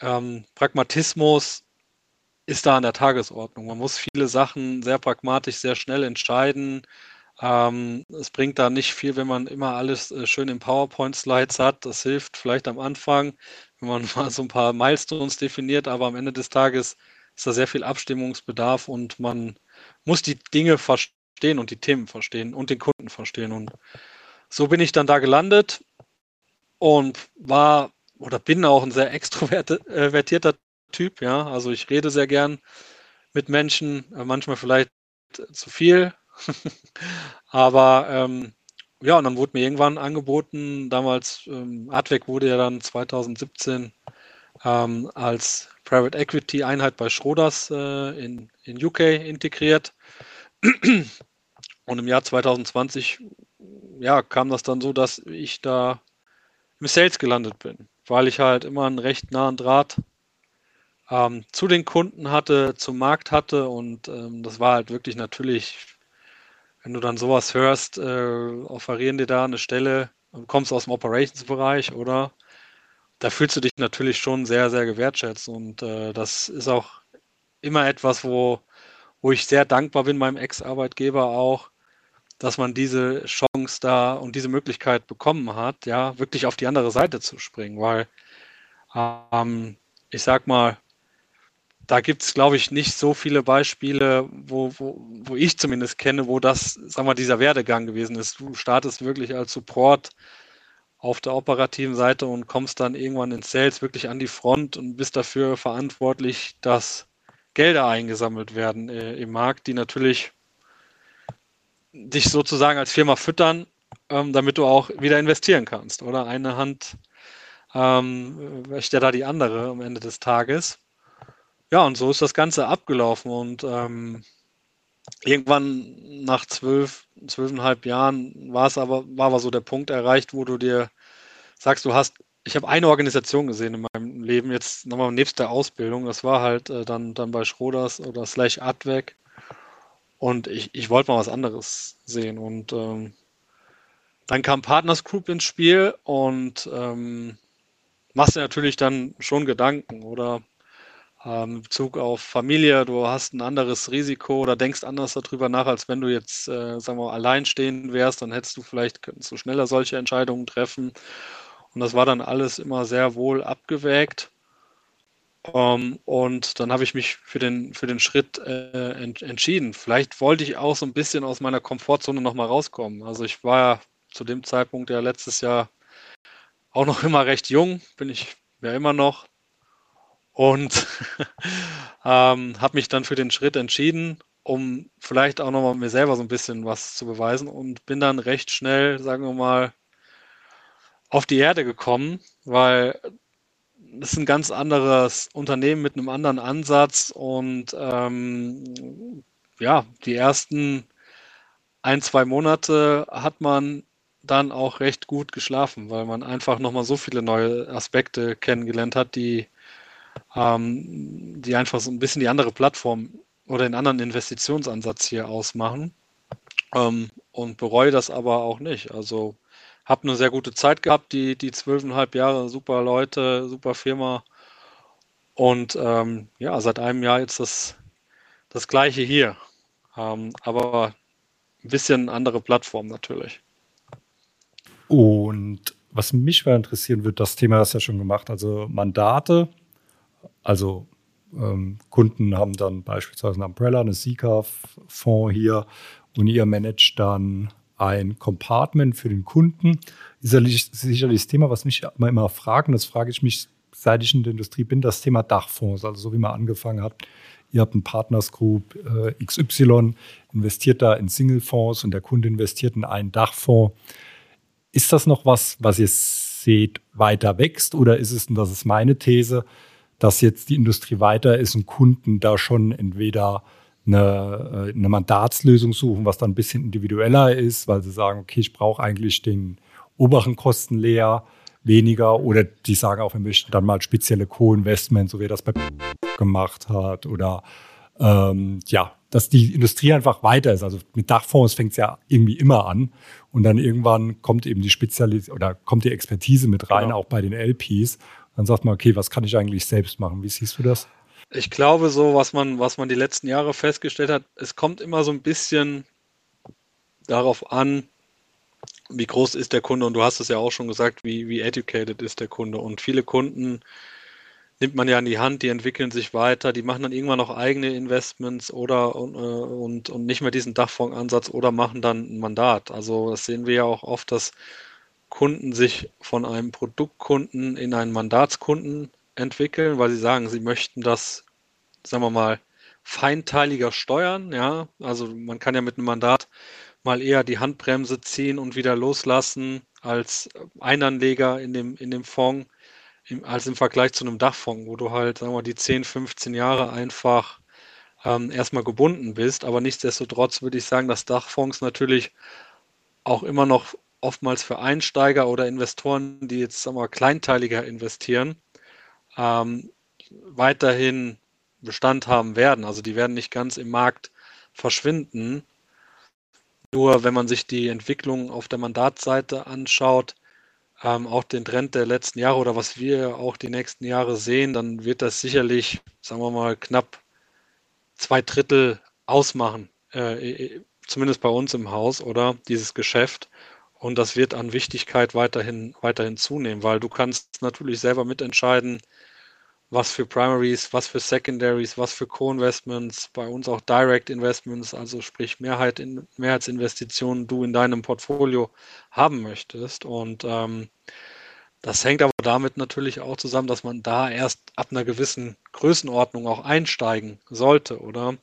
Ähm, Pragmatismus ist da an der Tagesordnung. Man muss viele Sachen sehr pragmatisch, sehr schnell entscheiden. Ähm, es bringt da nicht viel, wenn man immer alles äh, schön in PowerPoint-Slides hat. Das hilft vielleicht am Anfang, wenn man mal so ein paar Milestones definiert, aber am Ende des Tages ist da sehr viel Abstimmungsbedarf und man muss die Dinge verstehen und die Themen verstehen und den Kunden verstehen. Und so bin ich dann da gelandet und war oder bin auch ein sehr extrovertierter äh, Typ, ja. Also ich rede sehr gern mit Menschen, äh, manchmal vielleicht zu viel. Aber ähm, ja, und dann wurde mir irgendwann angeboten, damals, ähm, Advec wurde ja dann 2017 ähm, als Private Equity Einheit bei Schroders äh, in, in UK integriert. Und im Jahr 2020 ja, kam das dann so, dass ich da im Sales gelandet bin, weil ich halt immer einen recht nahen Draht ähm, zu den Kunden hatte, zum Markt hatte und ähm, das war halt wirklich natürlich, wenn du dann sowas hörst, äh, offerieren dir da eine Stelle, du kommst aus dem Operations-Bereich oder? Da fühlst du dich natürlich schon sehr, sehr gewertschätzt und äh, das ist auch immer etwas, wo, wo ich sehr dankbar bin meinem Ex-Arbeitgeber auch, dass man diese Chance da und diese Möglichkeit bekommen hat, ja, wirklich auf die andere Seite zu springen, weil ähm, ich sag mal, da gibt es, glaube ich, nicht so viele Beispiele, wo, wo, wo ich zumindest kenne, wo das, sagen wir, dieser Werdegang gewesen ist. Du startest wirklich als Support auf der operativen Seite und kommst dann irgendwann in Sales wirklich an die Front und bist dafür verantwortlich, dass Gelder eingesammelt werden äh, im Markt, die natürlich dich sozusagen als Firma füttern, ähm, damit du auch wieder investieren kannst. Oder eine Hand ähm, ja da die andere am Ende des Tages. Ja, und so ist das Ganze abgelaufen. Und ähm, irgendwann nach zwölf, zwölfeinhalb Jahren war es aber, war aber so der Punkt erreicht, wo du dir sagst, du hast, ich habe eine Organisation gesehen in meinem Leben, jetzt nochmal nebst der Ausbildung, das war halt äh, dann, dann bei Schroders oder slash Advec. Und ich, ich wollte mal was anderes sehen. Und ähm, dann kam Partners Group ins Spiel und ähm, machst dir natürlich dann schon Gedanken oder ähm, in Bezug auf Familie, du hast ein anderes Risiko oder denkst anders darüber nach, als wenn du jetzt, äh, sagen wir mal, allein stehen wärst, dann hättest du vielleicht, könntest du schneller solche Entscheidungen treffen. Und das war dann alles immer sehr wohl abgewägt. Um, ähm, und dann habe ich mich für den, für den Schritt äh, ent, entschieden. Vielleicht wollte ich auch so ein bisschen aus meiner Komfortzone nochmal rauskommen. Also ich war ja zu dem Zeitpunkt ja letztes Jahr auch noch immer recht jung, bin ich ja immer noch und ähm, habe mich dann für den Schritt entschieden, um vielleicht auch nochmal mir selber so ein bisschen was zu beweisen und bin dann recht schnell, sagen wir mal, auf die Erde gekommen, weil es ist ein ganz anderes Unternehmen mit einem anderen Ansatz und ähm, ja, die ersten ein, zwei Monate hat man dann auch recht gut geschlafen, weil man einfach nochmal so viele neue Aspekte kennengelernt hat, die ähm, die einfach so ein bisschen die andere Plattform oder den anderen Investitionsansatz hier ausmachen. Ähm, und bereue das aber auch nicht. Also habe eine sehr gute Zeit gehabt, die, die zwölfeinhalb Jahre, super Leute, super Firma. Und ähm, ja, seit einem Jahr jetzt das, das gleiche hier. Ähm, aber ein bisschen andere Plattform natürlich. Und was mich mal interessieren wird, das Thema hast du ja schon gemacht, also Mandate, also ähm, Kunden haben dann beispielsweise eine Umbrella, eine Sika-Fonds hier und ihr managt dann ein Compartment für den Kunden. Ist sicherlich, sicherlich das Thema, was mich immer, immer fragen, das frage ich mich, seit ich in der Industrie bin, das Thema Dachfonds, also so wie man angefangen hat. Ihr habt einen Partners Group äh, XY, investiert da in Single-Fonds und der Kunde investiert in einen Dachfonds. Ist das noch was, was ihr seht, weiter wächst oder ist es, und das ist meine These, dass jetzt die Industrie weiter ist und Kunden da schon entweder eine, äh, eine Mandatslösung suchen, was dann ein bisschen individueller ist, weil sie sagen, okay, ich brauche eigentlich den oberen Kosten leer, weniger oder die sagen auch, wir möchten dann mal spezielle Co-Investments, so wie das bei gemacht hat oder ähm, ja, dass die Industrie einfach weiter ist. Also mit Dachfonds fängt es ja irgendwie immer an und dann irgendwann kommt eben die Spezialisierung oder kommt die Expertise mit rein, genau. auch bei den LPs. Dann sagt man, okay, was kann ich eigentlich selbst machen? Wie siehst du das? Ich glaube, so, was man, was man die letzten Jahre festgestellt hat, es kommt immer so ein bisschen darauf an, wie groß ist der Kunde und du hast es ja auch schon gesagt, wie, wie educated ist der Kunde. Und viele Kunden nimmt man ja in die Hand, die entwickeln sich weiter, die machen dann irgendwann noch eigene Investments oder und, äh, und, und nicht mehr diesen Dachfondsansatz oder machen dann ein Mandat. Also das sehen wir ja auch oft, dass Kunden sich von einem Produktkunden in einen Mandatskunden entwickeln, weil sie sagen, sie möchten das, sagen wir mal, feinteiliger steuern. Ja, also man kann ja mit einem Mandat mal eher die Handbremse ziehen und wieder loslassen als Einanleger in dem, in dem Fonds, im, als im Vergleich zu einem Dachfonds, wo du halt, sagen wir mal, die 10, 15 Jahre einfach ähm, erstmal gebunden bist. Aber nichtsdestotrotz würde ich sagen, dass Dachfonds natürlich auch immer noch oftmals für Einsteiger oder Investoren, die jetzt sagen wir, kleinteiliger investieren, ähm, weiterhin Bestand haben werden. Also die werden nicht ganz im Markt verschwinden. Nur wenn man sich die Entwicklung auf der Mandatsseite anschaut, ähm, auch den Trend der letzten Jahre oder was wir auch die nächsten Jahre sehen, dann wird das sicherlich, sagen wir mal, knapp zwei Drittel ausmachen, äh, zumindest bei uns im Haus, oder dieses Geschäft. Und das wird an Wichtigkeit weiterhin, weiterhin zunehmen, weil du kannst natürlich selber mitentscheiden, was für Primaries, was für Secondaries, was für Co-Investments, bei uns auch Direct Investments, also sprich Mehrheit in, Mehrheitsinvestitionen du in deinem Portfolio haben möchtest. Und ähm, das hängt aber damit natürlich auch zusammen, dass man da erst ab einer gewissen Größenordnung auch einsteigen sollte, oder?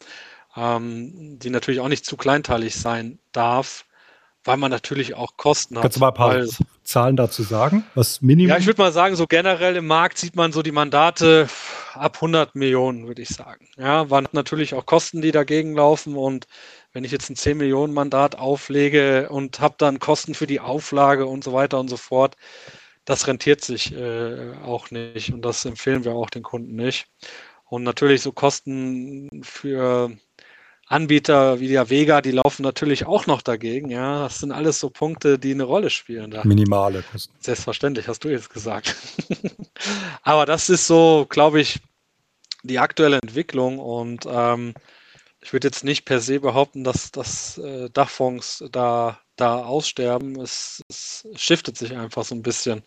Ähm, die natürlich auch nicht zu kleinteilig sein darf, weil man natürlich auch Kosten hat. Kannst du mal ein paar Zahlen dazu sagen? Was Minimum? Ja, ich würde mal sagen, so generell im Markt sieht man so die Mandate ab 100 Millionen, würde ich sagen. Ja, waren natürlich auch Kosten, die dagegen laufen und wenn ich jetzt ein 10 Millionen Mandat auflege und habe dann Kosten für die Auflage und so weiter und so fort, das rentiert sich äh, auch nicht und das empfehlen wir auch den Kunden nicht. Und natürlich so Kosten für Anbieter wie der Vega, die laufen natürlich auch noch dagegen. Ja, das sind alles so Punkte, die eine Rolle spielen. Da. Minimale Kosten. Selbstverständlich, hast du jetzt gesagt. Aber das ist so, glaube ich, die aktuelle Entwicklung und ähm, ich würde jetzt nicht per se behaupten, dass, dass äh, Dachfonds da, da aussterben. Es, es shiftet sich einfach so ein bisschen.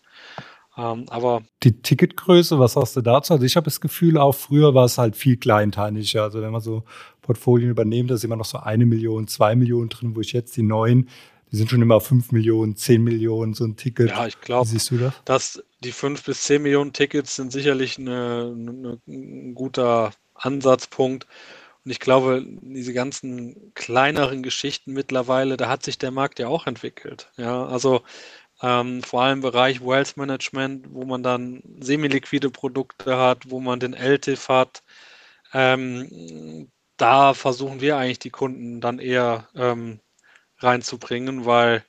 Ähm, aber die Ticketgröße, was hast du dazu? Also ich habe das Gefühl, auch früher war es halt viel kleinteiliger. Also wenn man so Portfolien übernehmen, da ist immer noch so eine Million, zwei Millionen drin, wo ich jetzt die neuen, die sind schon immer fünf Millionen, zehn Millionen, so ein Ticket. Ja, ich glaube, siehst du das? Dass die fünf bis zehn Millionen Tickets sind sicherlich eine, eine, ein guter Ansatzpunkt. Und ich glaube, diese ganzen kleineren Geschichten mittlerweile, da hat sich der Markt ja auch entwickelt. Ja, also ähm, vor allem im Bereich Wealth Management, wo man dann semi-liquide Produkte hat, wo man den LTIF hat. Ähm, da versuchen wir eigentlich die Kunden dann eher ähm, reinzubringen, weil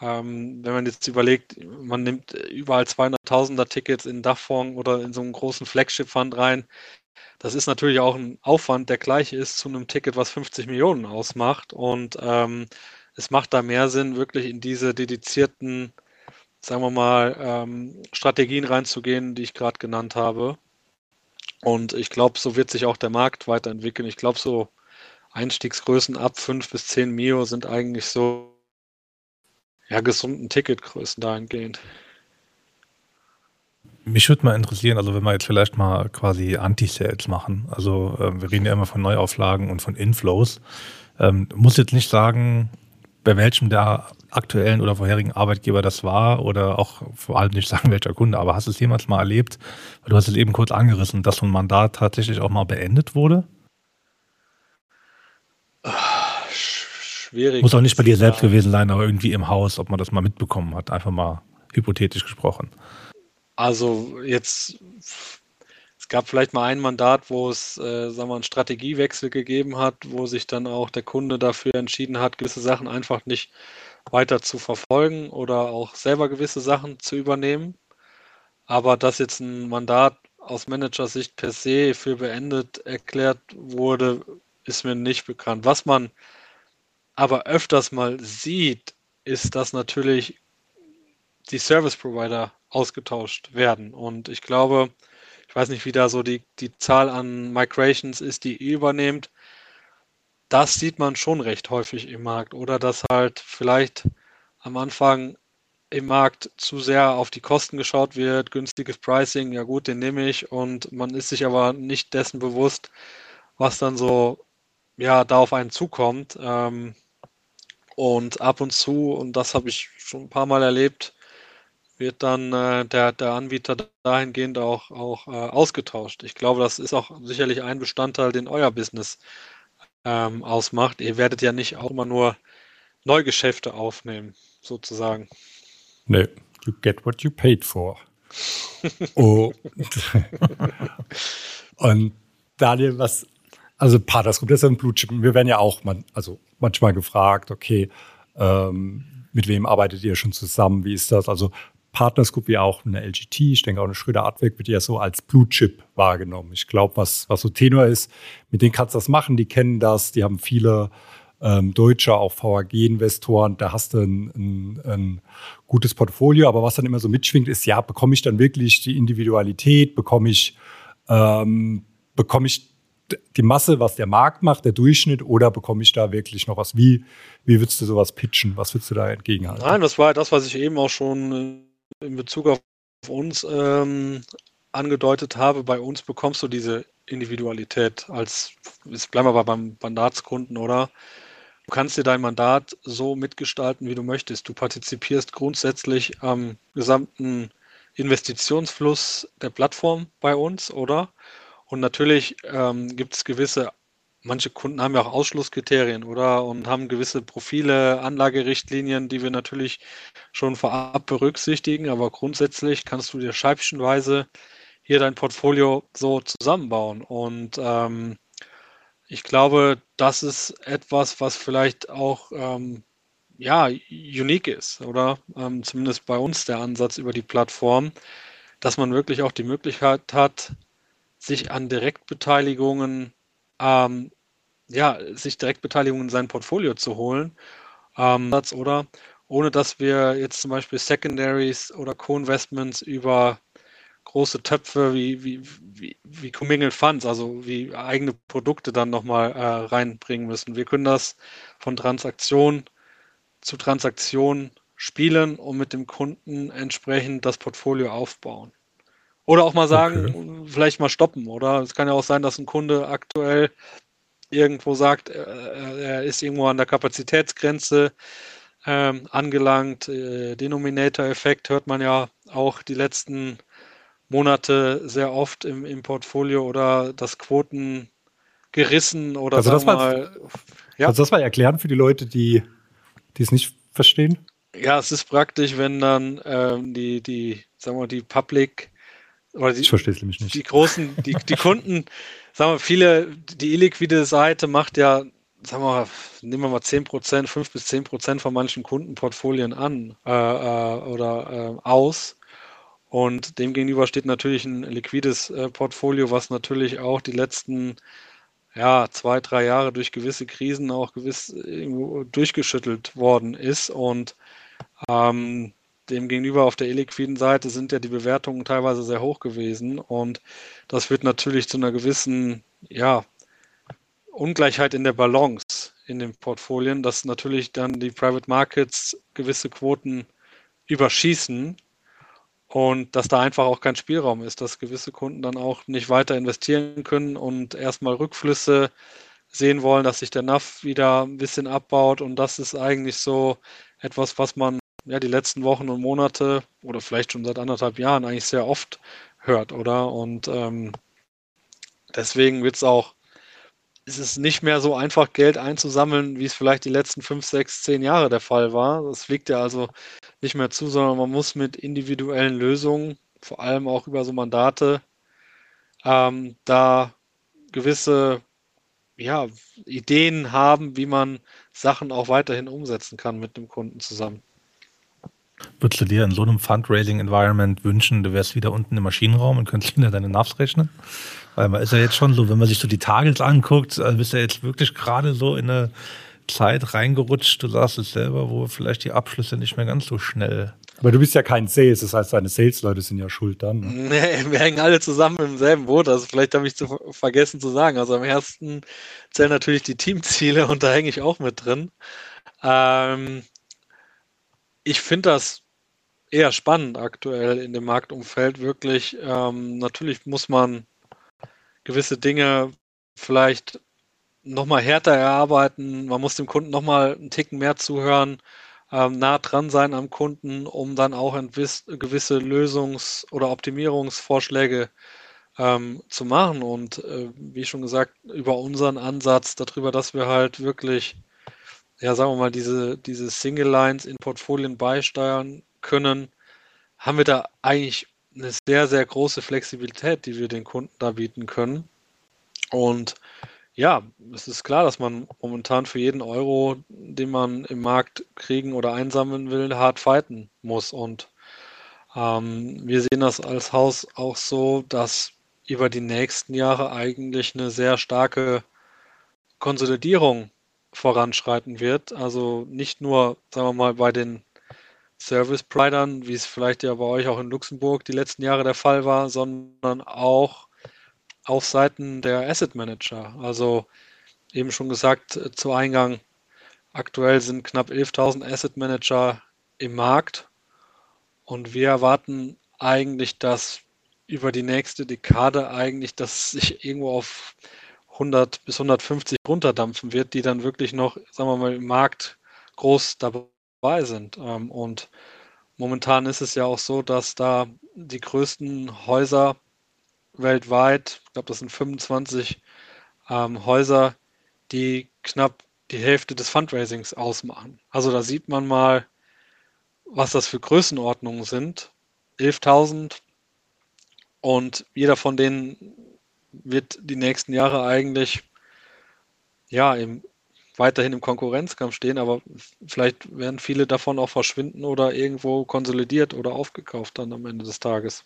ähm, wenn man jetzt überlegt, man nimmt überall 200.000er Tickets in Dachfonds oder in so einen großen Flagship-Fund rein, das ist natürlich auch ein Aufwand, der gleich ist zu einem Ticket, was 50 Millionen ausmacht. Und ähm, es macht da mehr Sinn, wirklich in diese dedizierten, sagen wir mal, ähm, Strategien reinzugehen, die ich gerade genannt habe. Und ich glaube, so wird sich auch der Markt weiterentwickeln. Ich glaube, so Einstiegsgrößen ab 5 bis 10 Mio sind eigentlich so ja, gesunden Ticketgrößen dahingehend. Mich würde mal interessieren, also wenn wir jetzt vielleicht mal quasi Anti-Sales machen, also äh, wir reden ja immer von Neuauflagen und von Inflows. Ähm, muss jetzt nicht sagen, bei welchem der aktuellen oder vorherigen Arbeitgeber das war oder auch vor allem nicht sagen, welcher Kunde, aber hast du es jemals mal erlebt, weil du hast es eben kurz angerissen, dass so ein Mandat tatsächlich auch mal beendet wurde? Schwierig. Muss auch nicht bei dir selbst gewesen sein, aber irgendwie im Haus, ob man das mal mitbekommen hat, einfach mal hypothetisch gesprochen. Also jetzt, es gab vielleicht mal ein Mandat, wo es, äh, sagen wir, einen Strategiewechsel gegeben hat, wo sich dann auch der Kunde dafür entschieden hat, gewisse Sachen einfach nicht weiter zu verfolgen oder auch selber gewisse Sachen zu übernehmen. Aber dass jetzt ein Mandat aus Managersicht per se für beendet erklärt wurde, ist mir nicht bekannt. Was man aber öfters mal sieht, ist, dass natürlich die Service Provider ausgetauscht werden. Und ich glaube, weiß nicht, wie da so die, die Zahl an Migrations ist, die ihr übernehmt. Das sieht man schon recht häufig im Markt. Oder dass halt vielleicht am Anfang im Markt zu sehr auf die Kosten geschaut wird, günstiges Pricing, ja gut, den nehme ich. Und man ist sich aber nicht dessen bewusst, was dann so ja da auf einen zukommt. Ähm, und ab und zu, und das habe ich schon ein paar Mal erlebt, wird dann äh, der, der Anbieter dahingehend auch, auch äh, ausgetauscht. Ich glaube, das ist auch sicherlich ein Bestandteil, den euer Business ähm, ausmacht. Ihr werdet ja nicht auch immer nur Neugeschäfte aufnehmen, sozusagen. Nee, you get what you paid for. oh. Und Daniel, was, also das ist ein Blutchip. Wir werden ja auch man, also manchmal gefragt, okay, ähm, mit wem arbeitet ihr schon zusammen? Wie ist das? Also Partners Group wie auch eine LGT, ich denke auch eine Schröder Artwerk wird ja so als Blue Chip wahrgenommen. Ich glaube, was, was so Tenor ist, mit denen kannst du das machen, die kennen das, die haben viele ähm, deutsche, auch VAG-Investoren, da hast du ein, ein, ein gutes Portfolio, aber was dann immer so mitschwingt, ist, ja, bekomme ich dann wirklich die Individualität, bekomme ich, ähm, bekomme ich die Masse, was der Markt macht, der Durchschnitt, oder bekomme ich da wirklich noch was? Wie, wie würdest du sowas pitchen? Was würdest du da entgegenhalten? Nein, das war das, was ich eben auch schon in Bezug auf uns ähm, angedeutet habe, bei uns bekommst du diese Individualität als, jetzt bleiben wir beim Mandatskunden, oder? Du kannst dir dein Mandat so mitgestalten, wie du möchtest. Du partizipierst grundsätzlich am gesamten Investitionsfluss der Plattform bei uns, oder? Und natürlich ähm, gibt es gewisse manche Kunden haben ja auch Ausschlusskriterien, oder? Und haben gewisse Profile, Anlagerichtlinien, die wir natürlich schon vorab berücksichtigen. Aber grundsätzlich kannst du dir scheibchenweise hier dein Portfolio so zusammenbauen. Und ähm, ich glaube, das ist etwas, was vielleicht auch ähm, ja, unique ist, oder? Ähm, zumindest bei uns der Ansatz über die Plattform, dass man wirklich auch die Möglichkeit hat, sich an Direktbeteiligungen ähm, ja, sich Direktbeteiligung in sein Portfolio zu holen, ähm, oder ohne dass wir jetzt zum Beispiel Secondaries oder Co-Investments über große Töpfe wie, wie, wie, wie Commingled Funds, also wie eigene Produkte dann nochmal äh, reinbringen müssen. Wir können das von Transaktion zu Transaktion spielen und mit dem Kunden entsprechend das Portfolio aufbauen. Oder auch mal sagen, okay. vielleicht mal stoppen. Oder es kann ja auch sein, dass ein Kunde aktuell irgendwo sagt, äh, er ist irgendwo an der Kapazitätsgrenze ähm, angelangt. Äh, Denominator-Effekt hört man ja auch die letzten Monate sehr oft im, im Portfolio oder das Quoten gerissen oder also das mal. Ja. Also das mal erklären für die Leute, die, die es nicht verstehen? Ja, es ist praktisch, wenn dann ähm, die, die, sagen wir, die Public oder die, ich verstehe es nämlich nicht. Die großen, die, die Kunden sagen wir, viele, die illiquide Seite macht ja, sagen wir mal, nehmen wir mal 10 Prozent, 5 bis 10 Prozent von manchen Kundenportfolien an äh, äh, oder äh, aus. Und demgegenüber steht natürlich ein liquides äh, Portfolio, was natürlich auch die letzten ja, zwei, drei Jahre durch gewisse Krisen auch gewiss durchgeschüttelt worden ist. Und ähm, Demgegenüber auf der illiquiden Seite sind ja die Bewertungen teilweise sehr hoch gewesen. Und das führt natürlich zu einer gewissen, ja, Ungleichheit in der Balance in den Portfolien, dass natürlich dann die Private Markets gewisse Quoten überschießen und dass da einfach auch kein Spielraum ist, dass gewisse Kunden dann auch nicht weiter investieren können und erstmal Rückflüsse sehen wollen, dass sich der NAV wieder ein bisschen abbaut. Und das ist eigentlich so etwas, was man ja die letzten Wochen und Monate oder vielleicht schon seit anderthalb Jahren eigentlich sehr oft hört, oder? Und ähm, deswegen wird es auch, ist es nicht mehr so einfach, Geld einzusammeln, wie es vielleicht die letzten fünf, sechs, zehn Jahre der Fall war. Das fliegt ja also nicht mehr zu, sondern man muss mit individuellen Lösungen, vor allem auch über so Mandate, ähm, da gewisse ja, Ideen haben, wie man Sachen auch weiterhin umsetzen kann mit dem Kunden zusammen. Würdest du dir in so einem Fundraising-Environment wünschen, du wärst wieder unten im Maschinenraum und könntest hinter deine Navs rechnen? Weil man ist ja jetzt schon so, wenn man sich so die Targets anguckt, also bist du ja jetzt wirklich gerade so in eine Zeit reingerutscht, du sagst es selber, wo vielleicht die Abschlüsse nicht mehr ganz so schnell. Aber du bist ja kein Sales, das heißt, deine Sales-Leute sind ja schuld dann. Ne? Nee, wir hängen alle zusammen im selben Boot. Also vielleicht habe ich zu vergessen zu sagen. Also am ersten zählen natürlich die Teamziele und da hänge ich auch mit drin. Ähm, ich finde das eher spannend aktuell in dem Marktumfeld. Wirklich, ähm, natürlich muss man gewisse Dinge vielleicht nochmal härter erarbeiten. Man muss dem Kunden nochmal einen Ticken mehr zuhören, ähm, nah dran sein am Kunden, um dann auch gewisse Lösungs- oder Optimierungsvorschläge ähm, zu machen. Und äh, wie schon gesagt, über unseren Ansatz darüber, dass wir halt wirklich ja, sagen wir mal, diese, diese Single Lines in Portfolien beisteuern können, haben wir da eigentlich eine sehr, sehr große Flexibilität, die wir den Kunden da bieten können. Und ja, es ist klar, dass man momentan für jeden Euro, den man im Markt kriegen oder einsammeln will, hart fighten muss. Und ähm, wir sehen das als Haus auch so, dass über die nächsten Jahre eigentlich eine sehr starke Konsolidierung voranschreiten wird. Also nicht nur, sagen wir mal, bei den Service Providern, wie es vielleicht ja bei euch auch in Luxemburg die letzten Jahre der Fall war, sondern auch auf Seiten der Asset Manager. Also eben schon gesagt äh, zu Eingang, aktuell sind knapp 11.000 Asset Manager im Markt und wir erwarten eigentlich, dass über die nächste Dekade eigentlich, dass sich irgendwo auf 100 bis 150 runterdampfen wird, die dann wirklich noch, sagen wir mal, im Markt groß dabei sind. Ähm, und momentan ist es ja auch so, dass da die größten Häuser weltweit, ich glaube, das sind 25 ähm, Häuser, die knapp die Hälfte des Fundraisings ausmachen. Also da sieht man mal, was das für Größenordnungen sind. 11.000 und jeder von denen wird die nächsten Jahre eigentlich ja im, weiterhin im Konkurrenzkampf stehen, aber vielleicht werden viele davon auch verschwinden oder irgendwo konsolidiert oder aufgekauft dann am Ende des Tages.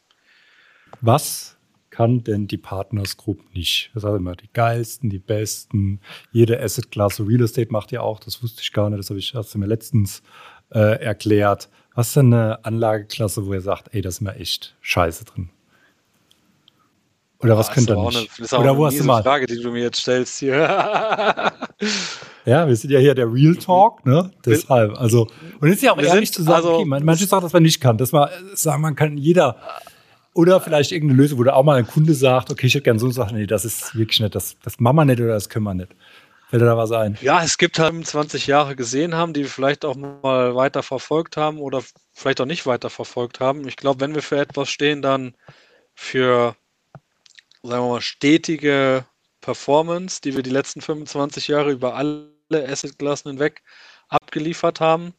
Was kann denn die Partners Group nicht? Das heißt immer die geilsten, die besten. Jede Asset-Klasse Real Estate macht ja auch, das wusste ich gar nicht, das habe ich erst mir letztens äh, erklärt. Was ist denn eine Anlageklasse, wo ihr sagt, ey, da ist mir echt scheiße drin? Oder was könnte er nicht? das auch Oder wo hast du mal? Frage, die du mir jetzt stellst hier. ja, wir sind ja hier der Real Talk, ne? Deshalb. Also, und ist ja auch wir ehrlich zu sagen, also, okay, man, manche sagen, dass man nicht kann. Dass man sagen, man kann jeder. Oder vielleicht irgendeine Lösung, wo da auch mal ein Kunde sagt, okay, ich hätte gerne so eine Sache. Nee, das ist wirklich nicht, das, das machen wir nicht oder das können wir nicht. Fällt da was ein? Ja, es gibt halt 20 Jahre gesehen haben, die wir vielleicht auch mal weiter verfolgt haben oder vielleicht auch nicht weiter verfolgt haben. Ich glaube, wenn wir für etwas stehen, dann für sagen wir mal, stetige Performance, die wir die letzten 25 Jahre über alle Assetklassen hinweg abgeliefert haben.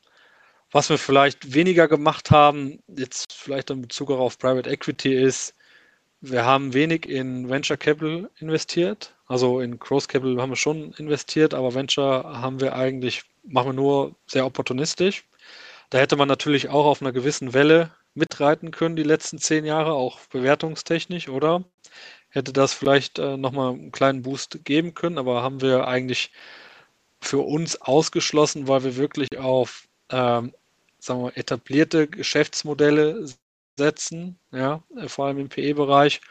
Was wir vielleicht weniger gemacht haben, jetzt vielleicht in Bezug auch auf Private Equity, ist, wir haben wenig in Venture Capital investiert. Also in Growth Capital haben wir schon investiert, aber Venture haben wir eigentlich, machen wir nur sehr opportunistisch. Da hätte man natürlich auch auf einer gewissen Welle mitreiten können, die letzten zehn Jahre, auch bewertungstechnisch, oder? Hätte das vielleicht äh, nochmal einen kleinen Boost geben können, aber haben wir eigentlich für uns ausgeschlossen, weil wir wirklich auf ähm, sagen wir, etablierte Geschäftsmodelle setzen, ja, äh, vor allem im PE-Bereich.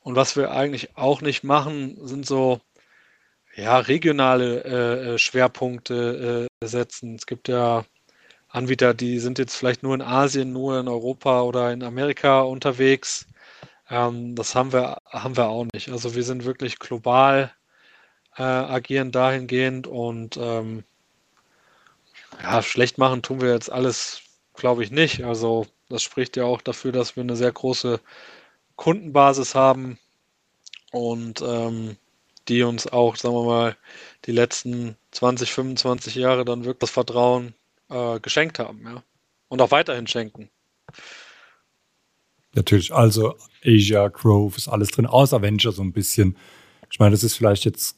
Und was wir eigentlich auch nicht machen, sind so ja, regionale äh, äh Schwerpunkte äh, setzen. Es gibt ja Anbieter, die sind jetzt vielleicht nur in Asien, nur in Europa oder in Amerika unterwegs. Ähm, das haben wir, haben wir auch nicht. Also wir sind wirklich global äh, agieren dahingehend und ähm, ja, schlecht machen tun wir jetzt alles, glaube ich, nicht. Also das spricht ja auch dafür, dass wir eine sehr große Kundenbasis haben und ähm, die uns auch, sagen wir mal, die letzten 20, 25 Jahre dann wirklich das Vertrauen äh, geschenkt haben, ja. Und auch weiterhin schenken. Natürlich, also Asia, Grove ist alles drin, außer Venture so ein bisschen. Ich meine, das ist vielleicht jetzt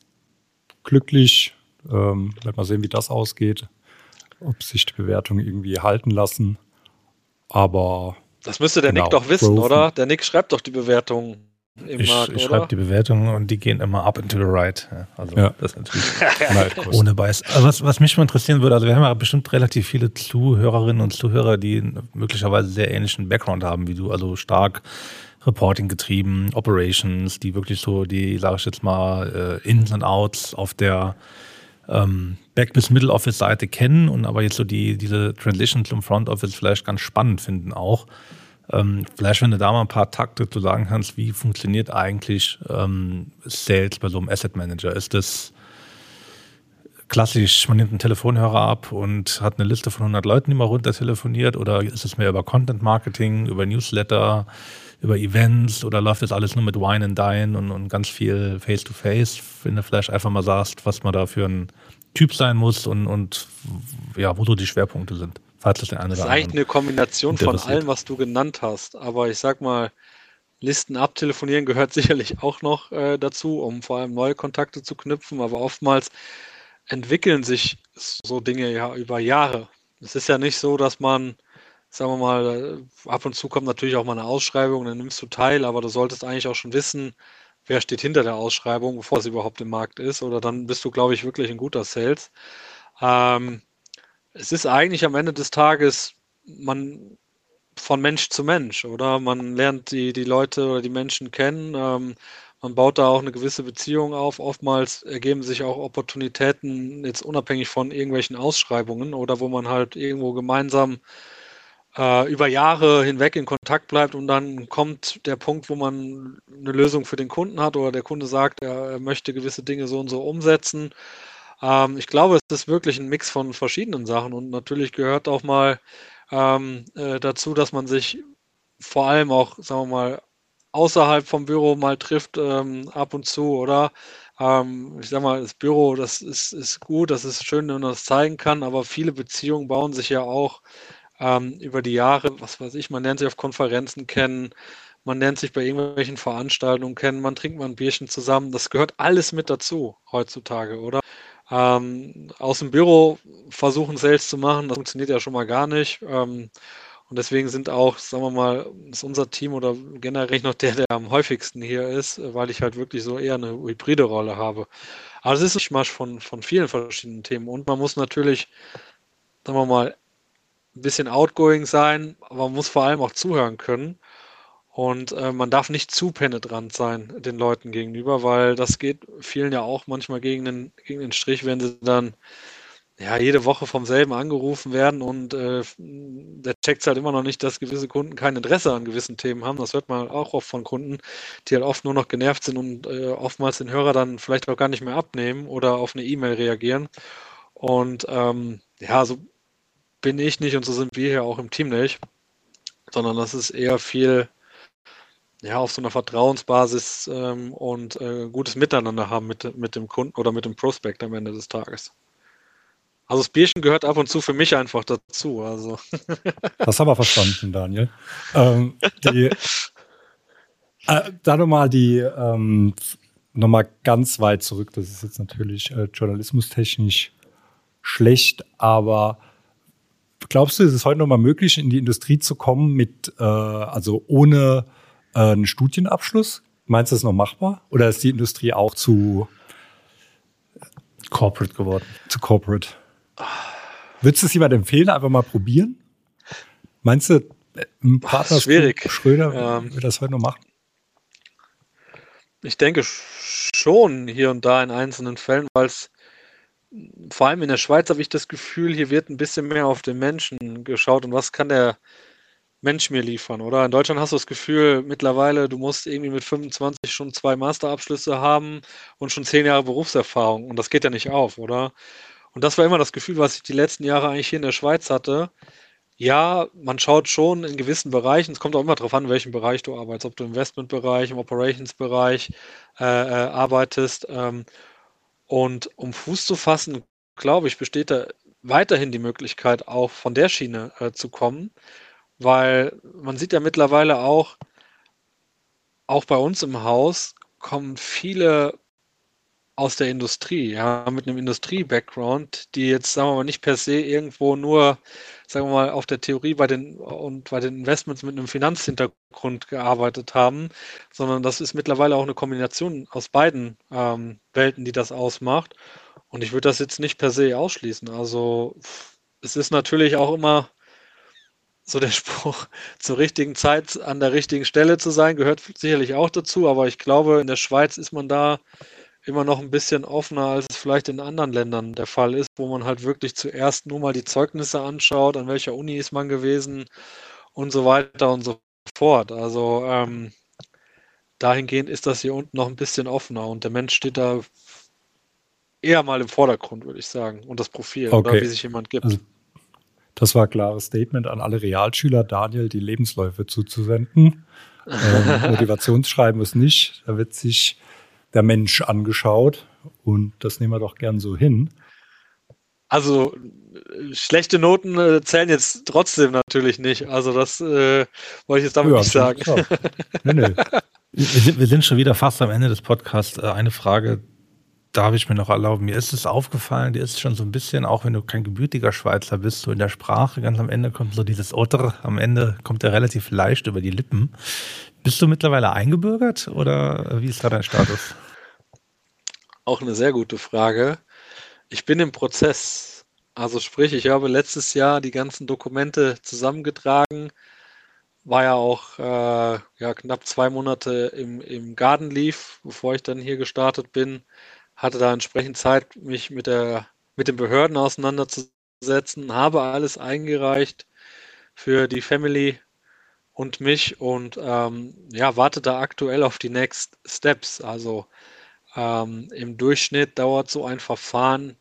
glücklich. Ähm, werden wir sehen, wie das ausgeht. Ob sich die Bewertungen irgendwie halten lassen. Aber. Das müsste der genau, Nick doch wissen, Grove oder? Der Nick schreibt doch die Bewertungen im ich, ich schreibe die Bewertungen und die gehen immer up into the right. Also ja. das ist natürlich ohne Bias. Was, was mich mal interessieren würde, also wir haben ja bestimmt relativ viele Zuhörerinnen und Zuhörer, die möglicherweise sehr ähnlichen Background haben wie du, also stark Reporting getrieben, Operations, die wirklich so die, sage ich jetzt mal, äh, Ins und Outs auf der ähm, Back- bis Middle Office Seite kennen und aber jetzt so die, diese Transition zum Front Office vielleicht ganz spannend finden auch. Ähm, vielleicht, wenn du da mal ein paar Takte zu sagen kannst, wie funktioniert eigentlich ähm, Sales bei so einem Asset Manager? Ist das klassisch, man nimmt einen Telefonhörer ab und hat eine Liste von 100 Leuten, die man runter telefoniert? Oder ist es mehr über Content Marketing, über Newsletter, über Events? Oder läuft das alles nur mit Wine and Dine und, und ganz viel Face-to-Face? -face? Wenn du vielleicht einfach mal sagst, was man da für ein Typ sein muss und, und ja, wo so die Schwerpunkte sind. Der eine das ist eigentlich eine Kombination von allem, was du genannt hast. Aber ich sag mal, Listen abtelefonieren gehört sicherlich auch noch äh, dazu, um vor allem neue Kontakte zu knüpfen. Aber oftmals entwickeln sich so Dinge ja über Jahre. Es ist ja nicht so, dass man, sagen wir mal, äh, ab und zu kommt natürlich auch mal eine Ausschreibung, dann nimmst du teil, aber du solltest eigentlich auch schon wissen, wer steht hinter der Ausschreibung, bevor es überhaupt im Markt ist. Oder dann bist du, glaube ich, wirklich ein guter Sales. Ähm, es ist eigentlich am Ende des Tages, man von Mensch zu Mensch, oder? Man lernt die, die Leute oder die Menschen kennen. Ähm, man baut da auch eine gewisse Beziehung auf. Oftmals ergeben sich auch Opportunitäten, jetzt unabhängig von irgendwelchen Ausschreibungen oder wo man halt irgendwo gemeinsam äh, über Jahre hinweg in Kontakt bleibt und dann kommt der Punkt, wo man eine Lösung für den Kunden hat oder der Kunde sagt, er, er möchte gewisse Dinge so und so umsetzen. Ähm, ich glaube, es ist wirklich ein Mix von verschiedenen Sachen und natürlich gehört auch mal ähm, äh, dazu, dass man sich vor allem auch, sagen wir mal, außerhalb vom Büro mal trifft, ähm, ab und zu, oder? Ähm, ich sag mal, das Büro, das ist, ist gut, das ist schön, wenn man das zeigen kann, aber viele Beziehungen bauen sich ja auch ähm, über die Jahre, was weiß ich, man lernt sich auf Konferenzen kennen, man lernt sich bei irgendwelchen Veranstaltungen kennen, man trinkt mal ein Bierchen zusammen, das gehört alles mit dazu heutzutage, oder? Ähm, aus dem Büro versuchen, Sales zu machen, das funktioniert ja schon mal gar nicht. Ähm, und deswegen sind auch, sagen wir mal, ist unser Team oder generell noch der, der am häufigsten hier ist, weil ich halt wirklich so eher eine hybride Rolle habe. Aber es ist ein Schmasch von, von vielen verschiedenen Themen. Und man muss natürlich, sagen wir mal, ein bisschen outgoing sein, aber man muss vor allem auch zuhören können. Und äh, man darf nicht zu penetrant sein den Leuten gegenüber, weil das geht vielen ja auch manchmal gegen den, gegen den Strich, wenn sie dann ja jede Woche vom selben angerufen werden und äh, der checkt halt immer noch nicht, dass gewisse Kunden kein Interesse an gewissen Themen haben. Das hört man auch oft von Kunden, die halt oft nur noch genervt sind und äh, oftmals den Hörer dann vielleicht auch gar nicht mehr abnehmen oder auf eine E-Mail reagieren. Und ähm, ja, so bin ich nicht und so sind wir hier auch im Team nicht, sondern das ist eher viel ja, auf so einer Vertrauensbasis ähm, und äh, gutes Miteinander haben mit, mit dem Kunden oder mit dem Prospect am Ende des Tages. Also das Bierchen gehört ab und zu für mich einfach dazu. Also. Das haben wir verstanden, Daniel. Ähm, die, äh, da nochmal die ähm, nochmal ganz weit zurück. Das ist jetzt natürlich äh, journalismustechnisch schlecht, aber glaubst du, ist es heute nochmal möglich, in die Industrie zu kommen mit, äh, also ohne äh, einen Studienabschluss? Meinst du das noch machbar? Oder ist die Industrie auch zu corporate geworden? Zu corporate. Würdest du es jemand empfehlen, einfach mal probieren? Meinst du, ein Partner schwierig. Schröder ähm, wird das heute noch machen? Ich denke schon hier und da in einzelnen Fällen, weil es vor allem in der Schweiz habe ich das Gefühl, hier wird ein bisschen mehr auf den Menschen geschaut und was kann der Mensch mir liefern, oder? In Deutschland hast du das Gefühl, mittlerweile, du musst irgendwie mit 25 schon zwei Masterabschlüsse haben und schon zehn Jahre Berufserfahrung und das geht ja nicht auf, oder? Und das war immer das Gefühl, was ich die letzten Jahre eigentlich hier in der Schweiz hatte. Ja, man schaut schon in gewissen Bereichen, es kommt auch immer darauf an, in welchem Bereich du arbeitest, ob du im Investmentbereich, im Operationsbereich äh, äh, arbeitest. Ähm, und um Fuß zu fassen, glaube ich, besteht da weiterhin die Möglichkeit, auch von der Schiene äh, zu kommen, weil man sieht ja mittlerweile auch, auch bei uns im Haus kommen viele aus der Industrie, ja, mit einem Industrie-Background, die jetzt, sagen wir mal, nicht per se irgendwo nur, sagen wir mal, auf der Theorie bei den und bei den Investments mit einem Finanzhintergrund gearbeitet haben, sondern das ist mittlerweile auch eine Kombination aus beiden ähm, Welten, die das ausmacht. Und ich würde das jetzt nicht per se ausschließen. Also es ist natürlich auch immer so der Spruch, zur richtigen Zeit an der richtigen Stelle zu sein, gehört sicherlich auch dazu, aber ich glaube, in der Schweiz ist man da immer noch ein bisschen offener, als es vielleicht in anderen Ländern der Fall ist, wo man halt wirklich zuerst nur mal die Zeugnisse anschaut, an welcher Uni ist man gewesen und so weiter und so fort. Also ähm, dahingehend ist das hier unten noch ein bisschen offener und der Mensch steht da eher mal im Vordergrund, würde ich sagen, und das Profil okay. oder wie sich jemand gibt. Also, das war ein klares Statement an alle Realschüler, Daniel die Lebensläufe zuzusenden. ähm, Motivationsschreiben ist nicht. Da wird sich der Mensch angeschaut und das nehmen wir doch gern so hin. Also schlechte Noten äh, zählen jetzt trotzdem natürlich nicht. Also das äh, wollte ich jetzt damit ja, nicht sagen. nee, nee. Wir, sind, wir sind schon wieder fast am Ende des Podcasts. Äh, eine Frage darf ich mir noch erlauben. Mir ist es aufgefallen, dir ist schon so ein bisschen, auch wenn du kein gebürtiger Schweizer bist, so in der Sprache, ganz am Ende kommt so dieses Otter, am Ende kommt er relativ leicht über die Lippen. Bist du mittlerweile eingebürgert oder wie ist da dein Status? Auch eine sehr gute Frage. Ich bin im Prozess. Also sprich, ich habe letztes Jahr die ganzen Dokumente zusammengetragen, war ja auch äh, ja, knapp zwei Monate im, im Garden Leaf, bevor ich dann hier gestartet bin, hatte da entsprechend Zeit, mich mit, der, mit den Behörden auseinanderzusetzen, habe alles eingereicht für die Family und mich und ähm, ja, warte da aktuell auf die Next Steps. Also ähm, im Durchschnitt dauert so ein Verfahren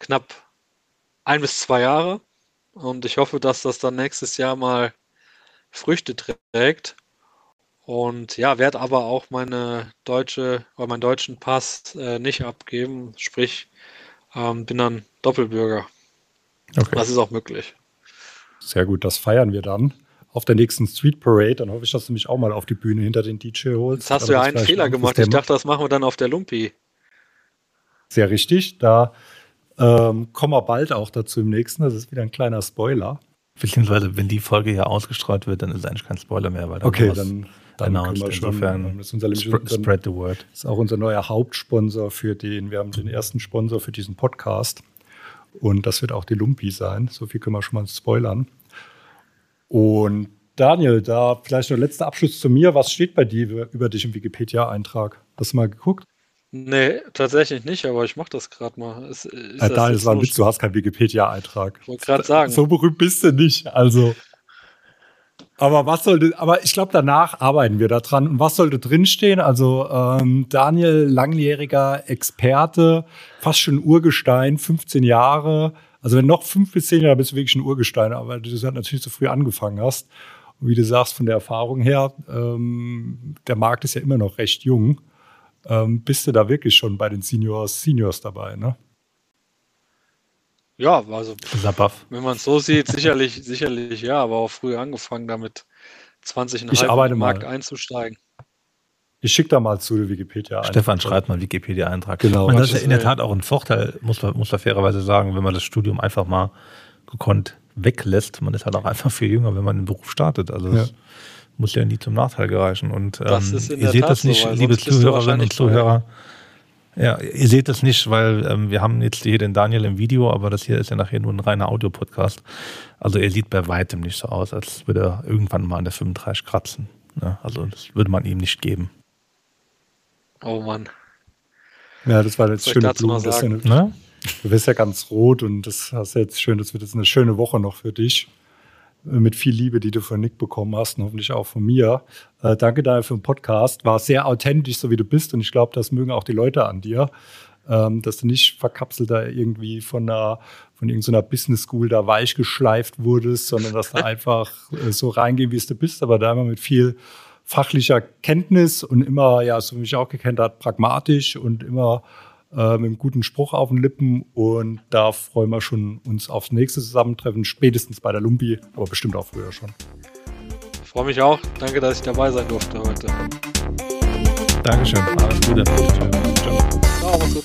knapp ein bis zwei Jahre und ich hoffe, dass das dann nächstes Jahr mal Früchte trägt. Und ja, werde aber auch meine deutsche oder meinen deutschen Pass äh, nicht abgeben, sprich ähm, bin dann Doppelbürger. Okay. Das ist auch möglich. Sehr gut, das feiern wir dann auf der nächsten Street Parade. Dann hoffe ich, dass du mich auch mal auf die Bühne hinter den DJ holst. Jetzt hast du ja einen Fehler gemacht. Ich dachte, das machen wir dann auf der Lumpi. Sehr richtig. Da ähm, kommen wir bald auch dazu im nächsten. Das ist wieder ein kleiner Spoiler. Beziehungsweise, wenn die Folge hier ausgestrahlt wird, dann ist eigentlich kein Spoiler mehr. Weil dann okay, dann, dann können wir schon. Insofern ist unser, sp unser, spread the word. Das ist auch unser neuer Hauptsponsor für den, wir haben den ersten Sponsor für diesen Podcast. Und das wird auch die Lumpi sein. So viel können wir schon mal spoilern. Und Daniel, da vielleicht noch letzter Abschluss zu mir. Was steht bei dir über dich im Wikipedia-Eintrag? Hast du mal geguckt? Nee, tatsächlich nicht, aber ich mache das gerade mal. Ist, ist ja, Daniel, das war ein Witz, du hast keinen Wikipedia-Eintrag. Ich wollte gerade sagen. So berühmt bist du nicht. Also. Aber was sollte, aber ich glaube, danach arbeiten wir daran. Und was sollte drinstehen? Also ähm, Daniel, langjähriger Experte, fast schon Urgestein, 15 Jahre, also wenn noch fünf bis zehn Jahre bist du wirklich ein Urgestein, aber du halt natürlich so früh angefangen hast. Und wie du sagst, von der Erfahrung her, ähm, der Markt ist ja immer noch recht jung. Ähm, bist du da wirklich schon bei den Seniors, Seniors dabei, ne? Ja, also wenn man es so sieht, sicherlich, sicherlich ja, aber auch früh angefangen damit 20 ich arbeite Markt mal. einzusteigen. Ich schicke da mal zu Wikipedia ein. Stefan schreibt mal Wikipedia-Eintrag. Genau. Und das ist ja in der Tat auch ein Vorteil, muss man, muss man fairerweise sagen, wenn man das Studium einfach mal gekonnt weglässt. Man ist halt auch einfach viel jünger, wenn man den Beruf startet. Also ja. Muss ja nie zum Nachteil gereichen. Und ähm, ihr seht Tat das nicht, so, liebe Zuhörerinnen und Zuhörer. Ja, ihr seht das nicht, weil ähm, wir haben jetzt hier den Daniel im Video, aber das hier ist ja nachher nur ein reiner Audiopodcast. Also er sieht bei weitem nicht so aus, als würde er irgendwann mal an der 35 kratzen. Ja, also das würde man ihm nicht geben. Oh Mann. Ja, das war jetzt schöne Blumen. Das, ne? Du wirst ja ganz rot und das hast jetzt schön, das wird jetzt eine schöne Woche noch für dich. Äh, mit viel Liebe, die du von Nick bekommen hast und hoffentlich auch von mir. Äh, danke dafür für den Podcast. War sehr authentisch, so wie du bist und ich glaube, das mögen auch die Leute an dir. Ähm, dass du nicht verkapselt da irgendwie von einer, von irgendeiner Business School da weich geschleift wurdest, sondern dass du einfach äh, so reingehen, wie es du bist, aber da immer mit viel fachlicher Kenntnis und immer, ja, so wie mich auch gekannt hat, pragmatisch und immer äh, mit einem guten Spruch auf den Lippen. Und da freuen wir schon uns aufs nächste Zusammentreffen, spätestens bei der Lumpi, aber bestimmt auch früher schon. Ich freue mich auch. Danke, dass ich dabei sein durfte heute. Dankeschön. Alles Gute. Ciao. Ciao, gut.